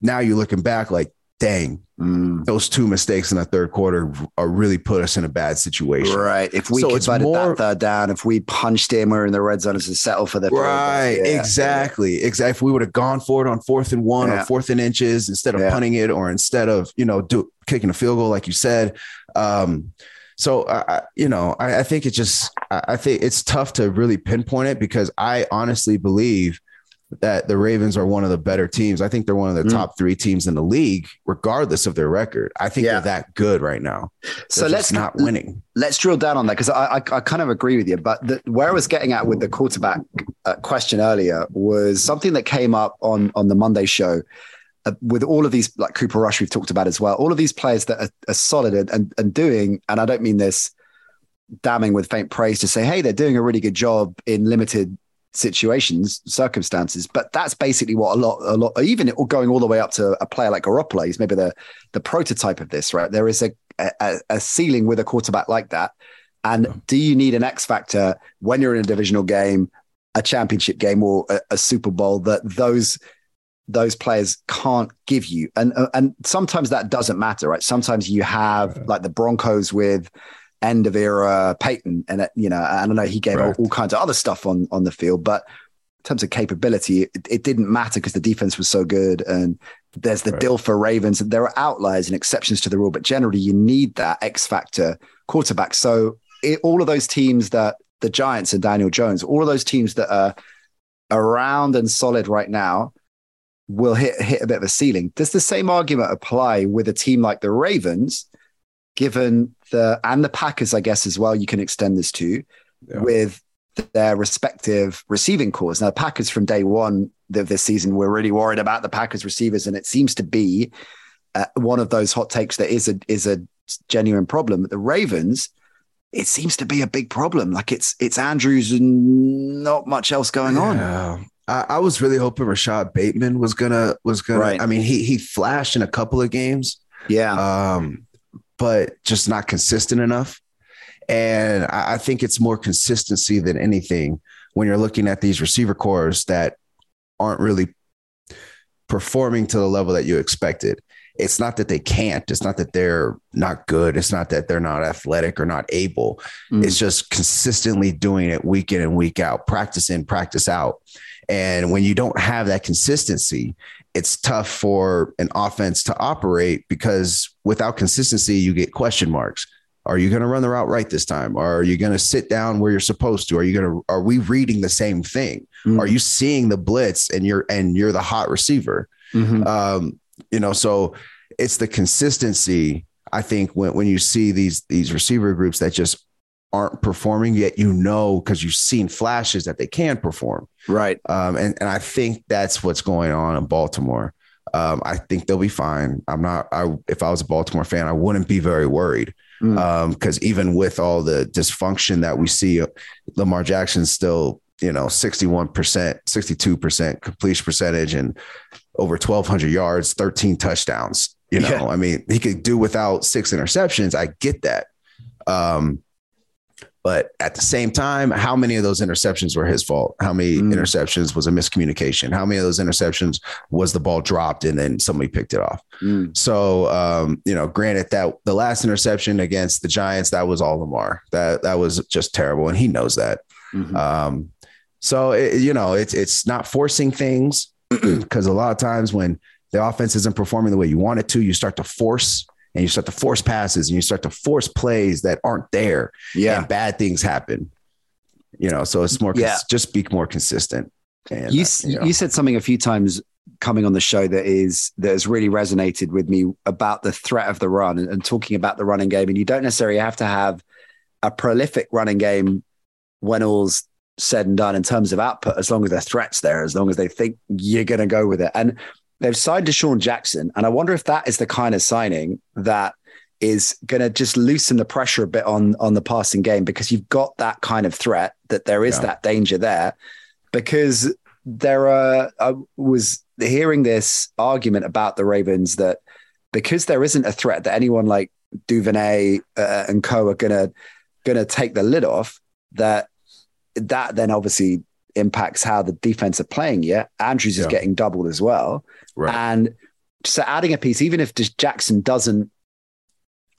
now you're looking back like, dang, Mm. those two mistakes in the third quarter are really put us in a bad situation. Right. If we So converted more- that third down, if we punched him, we're in the red zone a settle for the Right, Yeah. exactly. Exactly. If we would have gone for it on fourth and one Yeah. or fourth and inches instead of Yeah. punting it, or instead of you know do, kicking a field goal, like you said. Um, so I, you know, I, I think it's just I think it's tough to really pinpoint it because I honestly believe that the Ravens are one of the better teams. I think they're one of the Mm. top three teams in the league, regardless of their record. I think Yeah. they're that good right now. So They're let's not winning. let's drill down on that because I, I I kind of agree with you. But the, where I was getting at with the quarterback uh, question earlier was something that came up on on the Monday show. Uh, with all of these, like Cooper Rush, we've talked about as well, all of these players that are, are solid and, and, and doing, and I don't mean this damning with faint praise to say, hey, they're doing a really good job in limited situations, circumstances. But that's basically what a lot, a lot, even going all the way up to a player like Garoppolo, he's maybe the the prototype of this, right? There is a a, a ceiling with a quarterback like that. And do you need an X factor when you're in a divisional game, a championship game, or a, a Super Bowl that those those players can't give you? And uh, and sometimes that doesn't matter, right? Sometimes you have like the Broncos with end of era Peyton, and uh, you know, I don't know, he gave right. all, all, kinds of other stuff on on the field, but in terms of capability, it, it didn't matter because the defense was so good, and there's the right. deal for Ravens. And there are outliers and exceptions to the rule, but generally, you need that X factor quarterback. So it, all of those teams that the Giants and Daniel Jones, all of those teams that are around and solid right now will hit hit a bit of a ceiling. Does the same argument apply with a team like the Ravens, given the and the Packers, I guess as well? You can extend this to yeah. with their respective receiving corps. Now, the Packers from day one of this season, we're really worried about the Packers receivers, and it seems to be uh, one of those hot takes that is a is a genuine problem. But the Ravens, it seems to be a big problem. Like it's it's Andrews and not much else going on. Yeah. I, I was really hoping Rashod Bateman was gonna was gonna. Right. I mean, he he flashed in a couple of games. Yeah. Um, but just not consistent enough. And I, I think it's more consistency than anything when you're looking at these receiver cores that aren't really performing to the level that you expected it's not that they can't it's not that they're not good it's not that they're not athletic or not able mm. it's just consistently doing it week in and week out practice in practice out and when you don't have that consistency it's tough for an offense to operate because without consistency you get question marks are you going to run the route right this time? Are you going to sit down where you're supposed to? Are you going to? Are we reading the same thing? Mm. Are you seeing the blitz and you're and you're the hot receiver? Mm-hmm. Um, you know, so it's the consistency. I think when when you see these these receiver groups that just aren't performing yet, you know, because you've seen flashes that they can perform. Right. Um, and and I think that's what's going on in Baltimore. Um, I think they'll be fine. I'm not. I if I was a Baltimore fan, I wouldn't be very worried because mm. um, even with all the dysfunction that we see, Lamar Jackson's still you know 61 percent, 62 percent completion percentage, and over 1,200 yards, 13 touchdowns. You know, yeah. I mean, he could do without six interceptions. I get that. Um, but at the same time, how many of those interceptions were his fault? How many mm. interceptions was a miscommunication? How many of those interceptions was the ball dropped and then somebody picked it off? Mm. So, um, you know, granted that the last interception against the Giants, that was all Lamar. That that was just terrible, and he knows that. Mm-hmm. Um, so, it, you know, it's it's not forcing things because a lot of times when the offense isn't performing the way you want it to, you start to force and you start to force passes and you start to force plays that aren't there. Yeah. And bad things happen. You know, so it's more, yeah. Cons- just be more consistent. And, you, uh, you, know. you said something a few times coming on the show that is that has really resonated with me about the threat of the run and, and, talking about the running game. And you don't necessarily have to have a prolific running game when all's said and done in terms of output, as long as the threat's there, as long as they think you're going to go with it. And they've signed DeSean Jackson, and I wonder if that is the kind of signing that is going to just loosen the pressure a bit on on the passing game because you've got that kind of threat that there is yeah. that danger there because there are I was hearing this argument about the Ravens that because there isn't a threat that anyone like Duvernay uh, and co are gonna gonna take the lid off that that then obviously impacts how the defense are playing. Yeah, Andrews is getting doubled as well, right. and so adding a piece, even if Jackson doesn't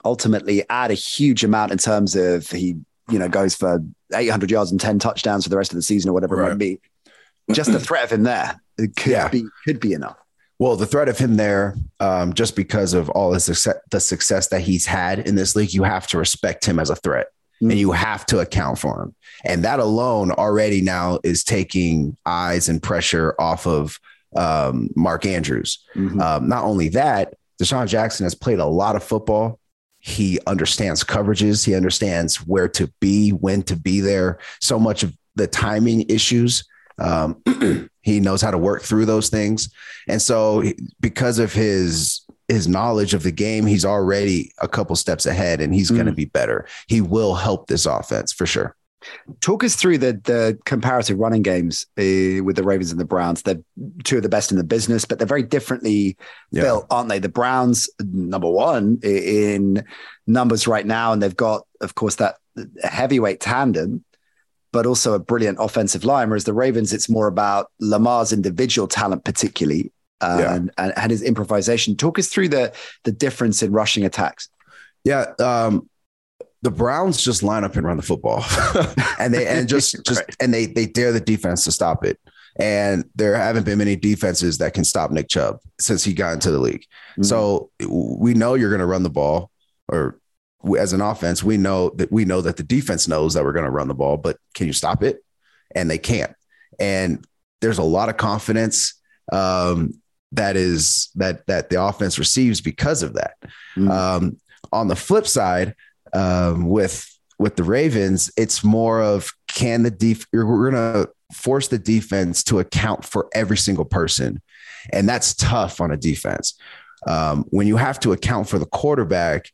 ultimately add a huge amount in terms of he, you know, goes for 800 yards and 10 touchdowns for the rest of the season or whatever right. it might be, just the threat of him there could yeah. be could be enough. Well, the threat of him there, um, just because of all the success, the success that he's had in this league, you have to respect him as a threat mm-hmm. and you have to account for him. And that alone already now is taking eyes and pressure off of um, Mark Andrews. Mm-hmm. Um, not only that, DeSean Jackson has played a lot of football. He understands coverages. He understands where to be, when to be there. So much of the timing issues. Um, he knows how to work through those things. And so, because of his his knowledge of the game, he's already a couple steps ahead and he's mm. going to be better. He will help this offense for sure. Talk us through the the comparative running games uh, with the Ravens and the Browns. They're two of the best in the business, but they're very differently yeah. built, aren't they? The Browns, number one in numbers right now, and they've got, of course, that heavyweight tandem, but also a brilliant offensive line. Whereas the Ravens, it's more about Lamar's individual talent, particularly, uh, yeah. and, and his improvisation. Talk us through the the difference in rushing attacks. Yeah, um, the Browns just line up and run the football, and they and just just right. and they they dare the defense to stop it. And there haven't been many defenses that can stop Nick Chubb since he got into the league. Mm-hmm. So we know you're going to run the ball, or as an offense, we know that we know that the defense knows that we're going to run the ball, but can you stop it? And they can't. And there's a lot of confidence um, that is that that the offense receives because of that. Mm-hmm. Um, on the flip side, um, with with the Ravens, it's more of can the def we're gonna force the defense to account for every single person, and that's tough on a defense. Um, when you have to account for the quarterback,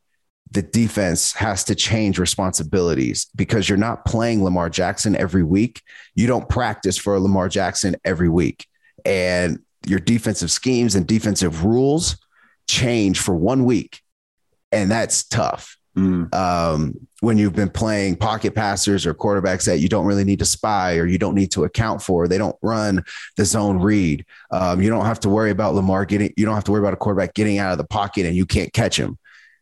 the defense has to change responsibilities because you're not playing Lamar Jackson every week. You don't practice for Lamar Jackson every week, and your defensive schemes and defensive rules change for one week, and that's tough. Mm. Um, when you've been playing pocket passers or quarterbacks that you don't really need to spy or you don't need to account for, they don't run the zone read. Um, you don't have to worry about Lamar getting, you don't have to worry about a quarterback getting out of the pocket and you can't catch him.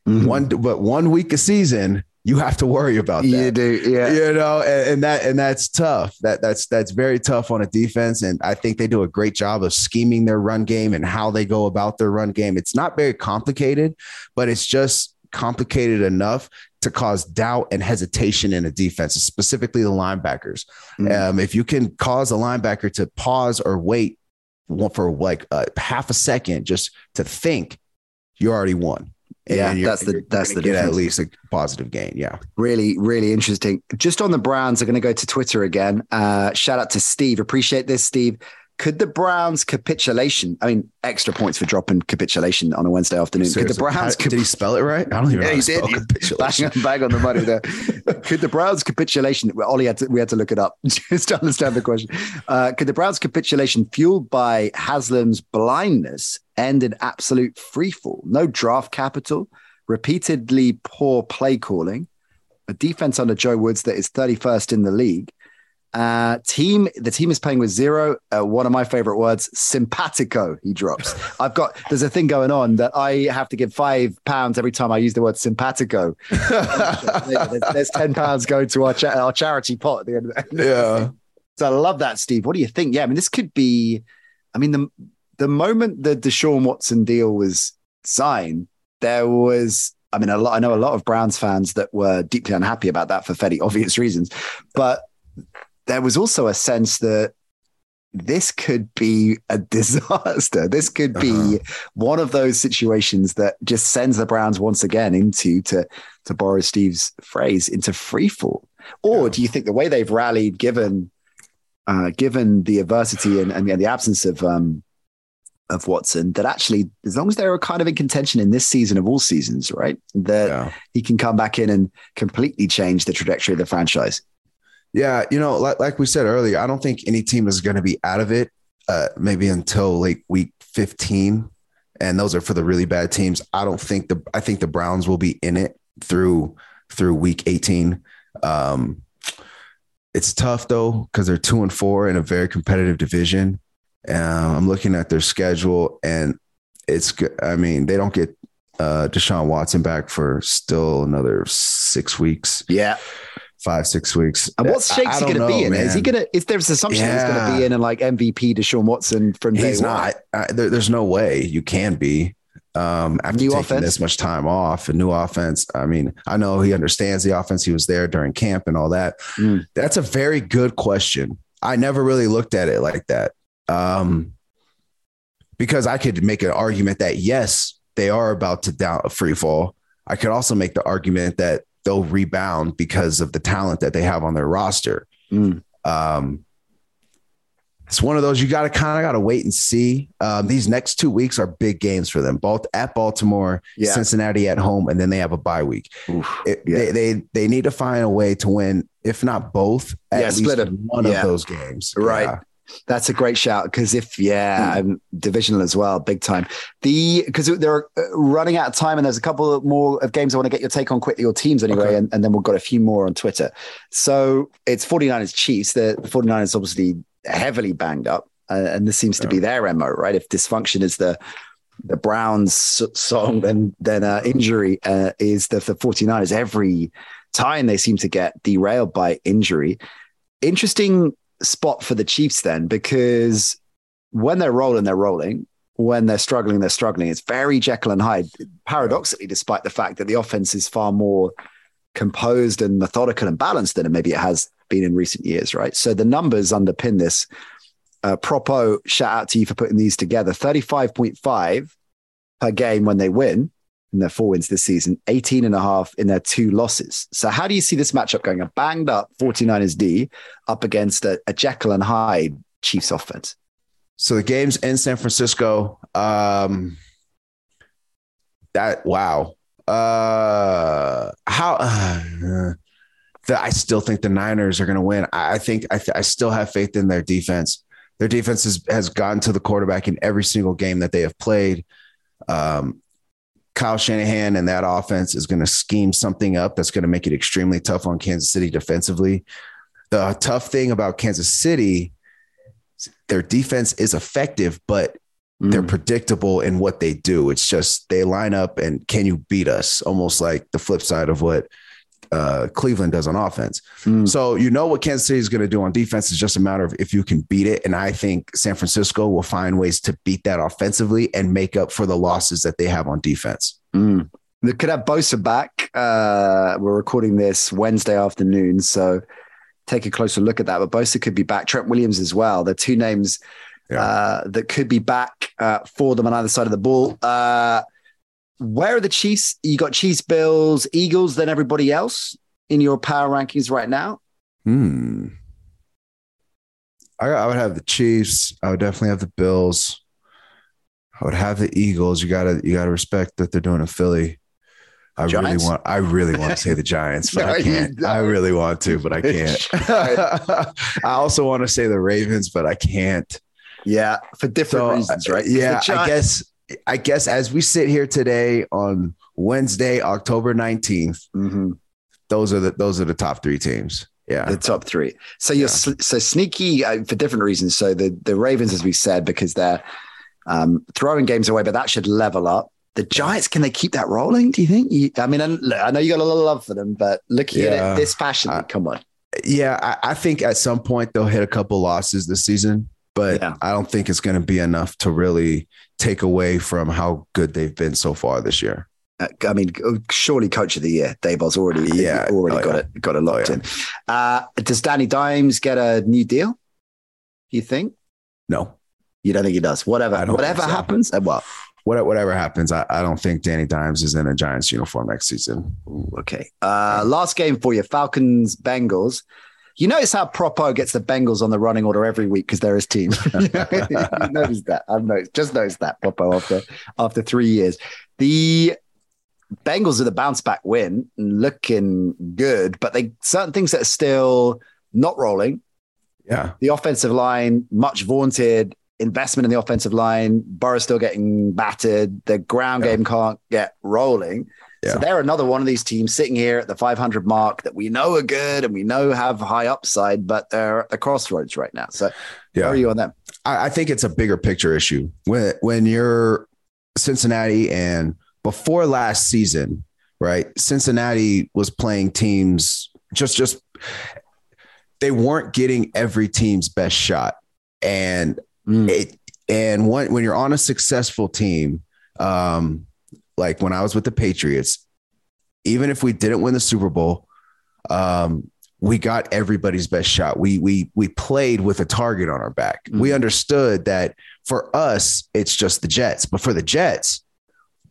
Mm-hmm. One, but one week a season, you have to worry about that. You do, yeah. You know, and, and, that and that's tough. That that's that's very tough on a defense. And I think they do a great job of scheming their run game and how they go about their run game. It's not very complicated, but it's just complicated enough to cause doubt and hesitation in a defense, specifically the linebackers. Mm-hmm. Um, if you can cause a linebacker to pause or wait for like uh, half a second just to think, you already won. yeah, that's the that's the get at least a positive gain. Yeah, really, really interesting. Just on the Browns, I'm going to go to Twitter again. Uh, shout out to Steve. Appreciate this, Steve. Could the Browns capitulation? I mean, extra points for dropping capitulation on a Wednesday afternoon. Seriously, could the Browns? How, did he spell it right? I don't even. Yeah, he did. Bang, bang on the money there. could the Browns capitulation? Well, Ollie had to, we had to look it up just to understand the question. Uh, could the Browns capitulation, fueled by Haslam's blindness, end in absolute freefall? No draft capital, repeatedly poor play calling, a defense under Joe Woods that is 31st in the league uh, team, the team is playing with zero. Uh, one of my favorite words, simpatico. He drops. I've got. There's a thing going on that I have to give five pounds every time I use the word simpatico. there's, there's, ten pounds going to our cha- our charity pot at the end of the Yeah. So I love that, Steve. What do you think? Yeah, I mean, this could be. I mean, the the moment the Deshaun Watson deal was signed, there was I mean, a lot, I know a lot of Browns fans that were deeply unhappy about that for fairly obvious reasons. But there was also a sense that this could be a disaster. This could be uh-huh. one of those situations that just sends the Browns once again into, to, to borrow Steve's phrase, into freefall. Or yeah. do you think the way they've rallied, given uh, given the adversity and, and the absence of um, of Watson, that actually, as long as they were kind of in contention in this season of all seasons, right, that yeah. he can come back in and completely change the trajectory of the franchise. Yeah, you know, like, like we said earlier, I don't think any team is going to be out of it uh, maybe until like week 15. And those are for the really bad teams. I don't think the I think the Browns will be in it through through week 18. Um, it's tough though because they're two and four in a very competitive division. Um, I'm looking at their schedule, and it's I mean they don't get uh, Deshaun Watson back for still another six weeks. Yeah, five, six weeks. And what's Shakes he going to be in? Man. Is he going to, if there's assumption yeah. he's going to be in and like MVP to Deshaun Watson from day he's not. I, there, there's no way you can be um, after new taking offense. this much time off a new offense. I mean, I know he understands the offense. He was there during camp and all that. Mm. That's a very good question. I never really looked at it like that. Um, because I could make an argument that yes, they are about to down a free fall. I could also make the argument that they'll rebound because of the talent that they have on their roster. Mm. Um, it's one of those you got to kind of got to wait and see. Um, these next two weeks are big games for them, both at Baltimore, yeah. Cincinnati at home, and then they have a bye week. Oof, it, yeah. they, they they need to find a way to win if not both, at Yeah, least split them. one of those games. Right. Yeah. That's a great shout because if yeah, I'm divisional as well, big time. The because they're uh, running out of time, and there's a couple more of games I want to get your take on quickly, your teams anyway, Okay. and, and then we've got a few more on Twitter. So it's 49ers Chiefs. The 49ers obviously heavily banged up, uh, and this seems to be their mo, right? If dysfunction is the the Browns song, then then uh, injury uh, is the, the 49ers. Every time they seem to get derailed by injury. Interesting spot for the Chiefs then, because when they're rolling, they're rolling. When they're struggling, they're struggling. It's very Jekyll and Hyde, paradoxically, despite the fact that the offense is far more composed and methodical and balanced than it maybe it has been in recent years, right? So the numbers underpin this. Uh, Propo, shout out to you for putting these together 35.5 per game when they win in their four wins this season, 18 and a half in their two losses. So how do you see this matchup going? A banged up 49ers D up against a, a Jekyll and Hyde Chiefs offense. So the game's in San Francisco. Um, that wow. Uh, how? Uh, I still think the Niners are going to win. I, I think I, th- I still have faith in their defense. Their defense has, has gotten to the quarterback in every single game that they have played. Um, Kyle Shanahan and that offense is going to scheme something up that's going to make it extremely tough on Kansas City defensively. The tough thing about Kansas City, their defense is effective, but they're mm. predictable in what they do. It's just they line up and can you beat us? Almost like the flip side of what uh, Cleveland does on offense. Mm. So you know what Kansas City is going to do on defense. It's just a matter of if you can beat it. And I think San Francisco will find ways to beat that offensively and make up for the losses that they have on defense. Mm. They could have Bosa back. Uh, we're recording this Wednesday afternoon, so take a closer look at that. But Bosa could be back. Trent Williams as well. The two names Yeah. uh, that could be back uh, for them on either side of the ball. Uh, where are the Chiefs? You got Chiefs, Bills, Eagles, then everybody else in your power rankings right now. Hmm. I, I would have the Chiefs. I would definitely have the Bills. I would have the Eagles. You gotta you gotta respect that they're doing a Philly. I Giants? really want I really want to say the Giants, but No, I can't. I really want to, but I can't. I also want to say the Ravens, but I can't. Yeah, for different So, reasons, right? Yeah, I guess I guess as we sit here today on Wednesday, October 19th, Mhm. those are the those are the top three teams. Yeah. the top three. So you're Yeah. so sneaky uh, for different reasons. So the the Ravens, as we said, because they're um, throwing games away, but that should level up. The Giants, can they keep that rolling? Do you think? You, I mean, I, I know you got a lot of love for them, but looking at it this fashion, I- come on. Yeah, I, I think at some point they'll hit a couple losses this season, but Yeah. I don't think it's going to be enough to really take away from how good they've been so far this year. Uh, I mean, surely coach of the year, Daboll's already, Yeah. already Oh, got yeah. it, got it locked yeah. in. Uh, does Danny Dimes get a new deal? You think? No, You don't think he does? Whatever, whatever so. happens. Uh, well, what, whatever happens, I, I don't think Danny Dimes is in a Giants uniform next season. Ooh, okay. Uh, last game for you, Falcons Bengals. You notice how Propo gets the Bengals on the running order every week because they're his team. you noticed that. I've noticed, just noticed that Propo after after three years. The Bengals with a bounce back win, and looking good, but they certain things that are still not rolling. Yeah, The offensive line, much vaunted investment in the offensive line. Burrow's still getting battered. The ground Yeah. game can't get rolling. Yeah. So they're another one of these teams sitting here at the 500 mark that we know are good and we know have high upside, but they're at the crossroads right now. So yeah. where are you on them? I, I think it's a bigger picture issue when when you're Cincinnati and before last season, right? Cincinnati was playing teams just just they weren't getting every team's best shot, and it and when when you're on a successful team, um, like when I was with the Patriots, even if we didn't win the Super Bowl, um, we got everybody's best shot. We we we played with a target on our back. We Mhm. understood that for us, it's just the Jets, but for the Jets,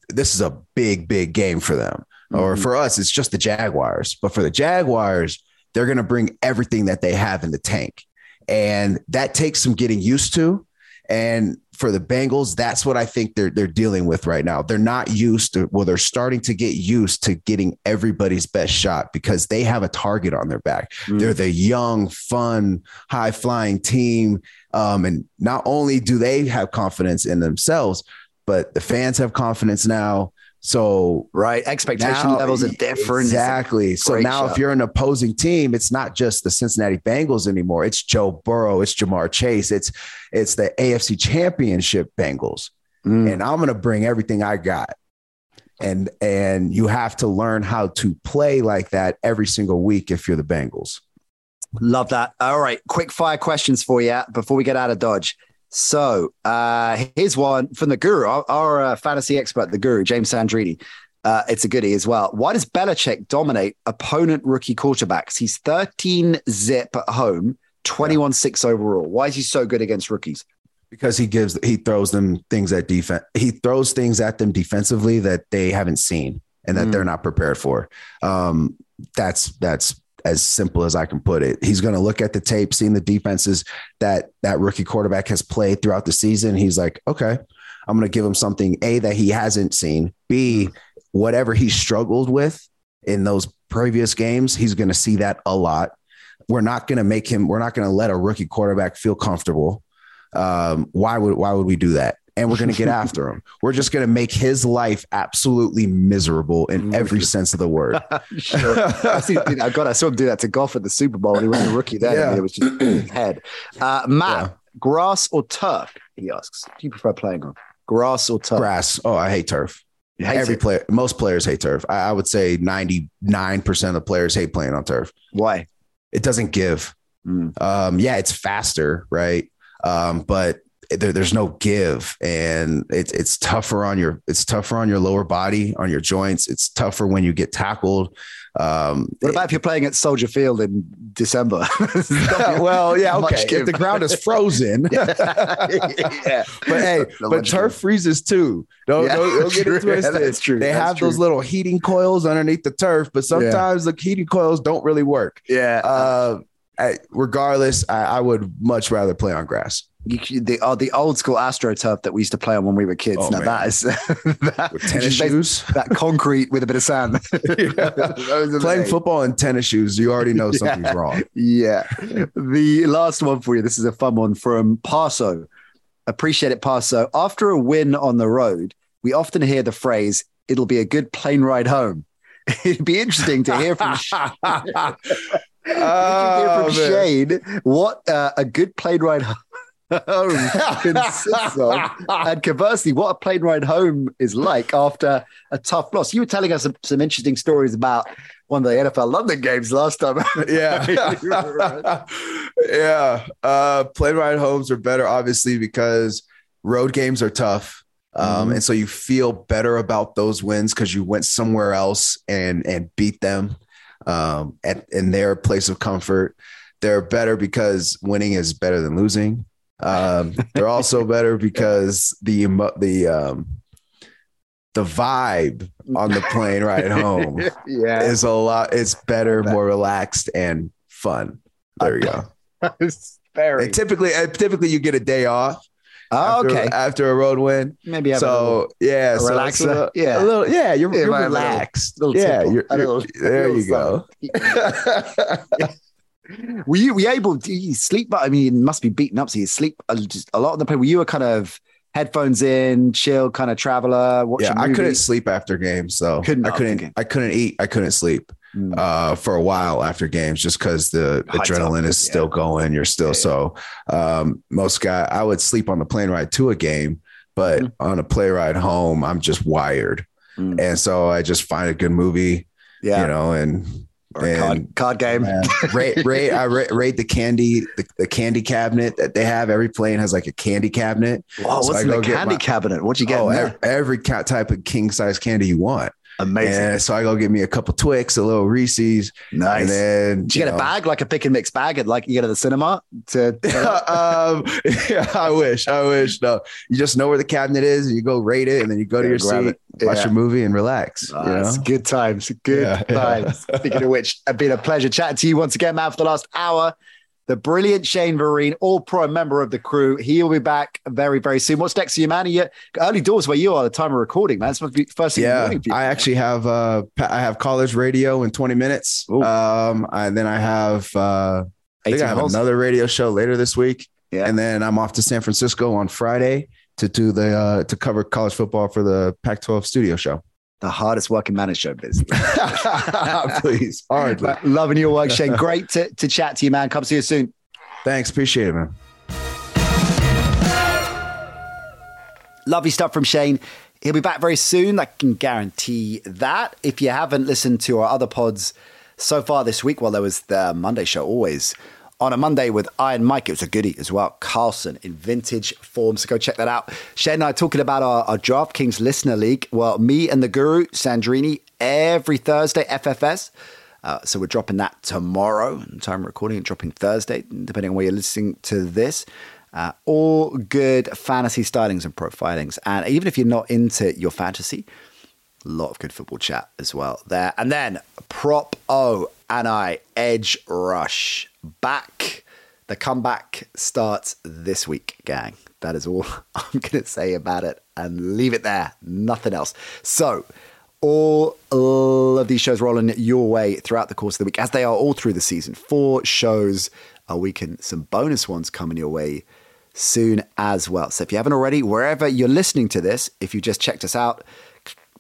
this is a big big game for them. Or Mhm. for us, it's just the Jaguars. But for the Jaguars, they're going to bring everything that they have in the tank, and that takes some getting used to. And for the Bengals, that's what I think they're they're dealing with right now. They're not used to well, they're starting to get used to getting everybody's best shot because they have a target on their back. Mm. They're the young, fun, high flying team. Um, and not only do they have confidence in themselves, but the fans have confidence now. So right, expectation now, levels are different. Exactly. So now, if you're an opposing team, it's not just the Cincinnati Bengals anymore. It's Joe Burrow. It's Ja'Marr Chase. It's it's the AFC Championship Bengals, mm. and I'm going to bring everything I got. And and you have to learn how to play like that every single week if you're the Bengals. Love that. All right, quick fire questions for you before we get out of Dodge. So uh, here's one from the guru, our, our uh, fantasy expert, the guru, James Sandrini. Uh, it's a goodie as well. Why does Belichick dominate opponent rookie quarterbacks? He's 13 zip at home, 21 6 overall. Why is he so good against rookies? Because he gives, he throws them things at defense. He throws things at them defensively that they haven't seen and that mm. they're not prepared for. Um, that's, that's as simple as I can put it. He's going to look at the tape, seeing the defenses that that rookie quarterback has played throughout the season. He's like, okay, I'm going to give him something A that he hasn't seen. B, whatever he struggled with in those previous games, he's going to see that a lot. We're not going to make him. We're not going to let a rookie quarterback feel comfortable. Um, why would why would we do that? And we're going to get after him. We're just going to make his life absolutely miserable in every sense of the word. sure. I see, I got I saw him do that to Goff at the Super Bowl when he was a rookie there. Yeah. It was just his head. Uh, Matt, yeah. grass or turf? He asks. Do you prefer playing on grass or turf? Grass. Oh, I hate turf. Every it. player, most players hate turf. I, I would say 99% of players hate playing on turf. Why? It doesn't give. Mm. Um, yeah, it's faster, right? Um, but there, there's no give and it's it's tougher on your it's tougher on your lower body on your joints it's tougher when you get tackled um, what about if you're playing at Soldier Field in December? well, yeah, okay. If the ground is frozen, yeah. But hey, but turf give. freezes too. Don't, yeah, don't, don't get it twisted. That's true. They that's have true. those little heating coils underneath the turf, but sometimes the heating coils don't really work. Yeah. Uh, I, regardless, I, I would much rather play on grass you, the uh, the old school astroturf that we used to play on when we were kids. Oh, now man. that is that, with tennis shoes, that concrete with a bit of sand. Playing football in tennis shoes, you already know something's yeah. wrong. Yeah. The last one for you. This is a fun one from Parso. Appreciate it, Parso. After a win on the road, we often hear the phrase, "It'll be a good plane ride home." It'd be interesting to hear from. oh, hear from Shane what uh, a good plane ride home consists of. And conversely, what a plane ride home is like after a tough loss. You were telling us some, some interesting stories about one of the NFL London games last time. yeah. yeah. Uh, plane ride homes are better, obviously, because road games are tough. Um, mm And so you feel better about those wins because you went somewhere else and and beat them um, at in their place of comfort. They're better because winning is better than losing. Um, they're also better because the the um, the vibe on the plane ride home yeah. is a lot. It's better, more relaxed, and fun. There you go. very. And typically, uh, typically you get a day off. Oh, after, okay. After a road win, maybe so a yeah, so relax. A, yeah, a little. Yeah, you're, you're relaxed. Little, little yeah, you're, you're, little, there you go. Were you were you able to you sleep? But I mean, it must be beaten up. So you sleep a, just a lot on the plane. Were you a kind of headphones in, chill kind of traveler? Yeah, I couldn't sleep after games, so couldn't, I couldn't. I couldn't eat. I couldn't sleep mm. uh, for a while after games, just because the High adrenaline is yeah. still going. You're still yeah, so. Um, most guy, I would sleep on the plane ride to a game, but mm. on a play ride home, I'm just wired, mm. and so I just find a good movie. Yeah, you know, and card, card game. rate, rate, I rate, rate the candy, the, the, candy cabinet that they have. Every plane has like a candy cabinet. Wow, so what's in the candy my, cabinet? What you get? Oh, every, every type of king size candy you want. Amazing. And so I go get me a couple Twix, a little Reese's. Nice. And then Did you, you get know, a bag, like a pick and mix bag, at like you get at the cinema? To, um, yeah, I wish. I wish. No, you just know where the cabinet is, and you go rate it, and then you go to your seat, it. watch yeah. your movie, and relax. Oh, you know? Good times. Good yeah, times. Yeah. Speaking of which, it's been a pleasure chatting to you once again, Matt, for the last hour. The brilliant Shane Vereen, all pro member of the crew. He'll be back very, very soon. What's next for you, man? Are you early doors where you are the time of recording, man? It's supposed to be first thing yeah, morning I actually have uh I have college radio in 20 minutes. Ooh. Um and then I have uh I think I have holes. another radio show later this week. Yeah. And then I'm off to San Francisco on Friday to do the uh to cover college football for the Pac-12 studio show the hardest working man in show business. Please, hardly. Loving your work, Shane. Great to, to chat to you, man. Come see you soon. Thanks. Appreciate it, man. Lovely stuff from Shane. He'll be back very soon. I can guarantee that. If you haven't listened to our other pods so far this week, well, there was the Monday show always on a Monday with Iron Mike. It was a goodie as well. Carlson in vintage form. So go check that out. Shane and I talking about our, our DraftKings Listener League. Well, me and the guru, Sandrini, every Thursday, FFS. Uh, so we're dropping that tomorrow. Time recording and dropping Thursday, depending on where you're listening to this. Uh, all good fantasy stylings and profilings. And even if you're not into your fantasy, a lot of good football chat as well there. And then Prop O and I Edge Rush back. The comeback starts this week, gang. That is all I'm going to say about it and leave it there. Nothing else. So, all of these shows rolling your way throughout the course of the week, as they are all through the season. Four shows a week and some bonus ones coming your way soon as well. So if you haven't already, wherever you're listening to this, if you just checked us out,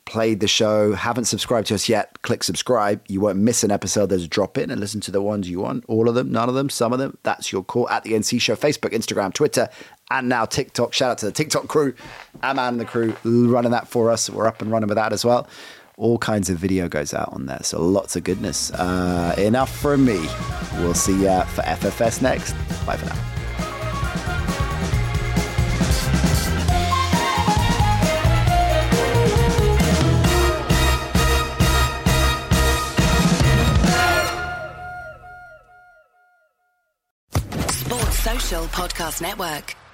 played the show, haven't subscribed to us yet, click subscribe. You won't miss an episode. There's a drop in and listen to the ones you want. All of them, none of them, some of them. That's your call at the NC Show, Facebook, Instagram, Twitter, and now TikTok. Shout out to the TikTok crew, Aman and the crew running that for us. We're up and running with that as well. All kinds of video goes out on there. So lots of goodness. Uh, enough from me. We'll see you for FFS next. Bye for now. Podcast Network.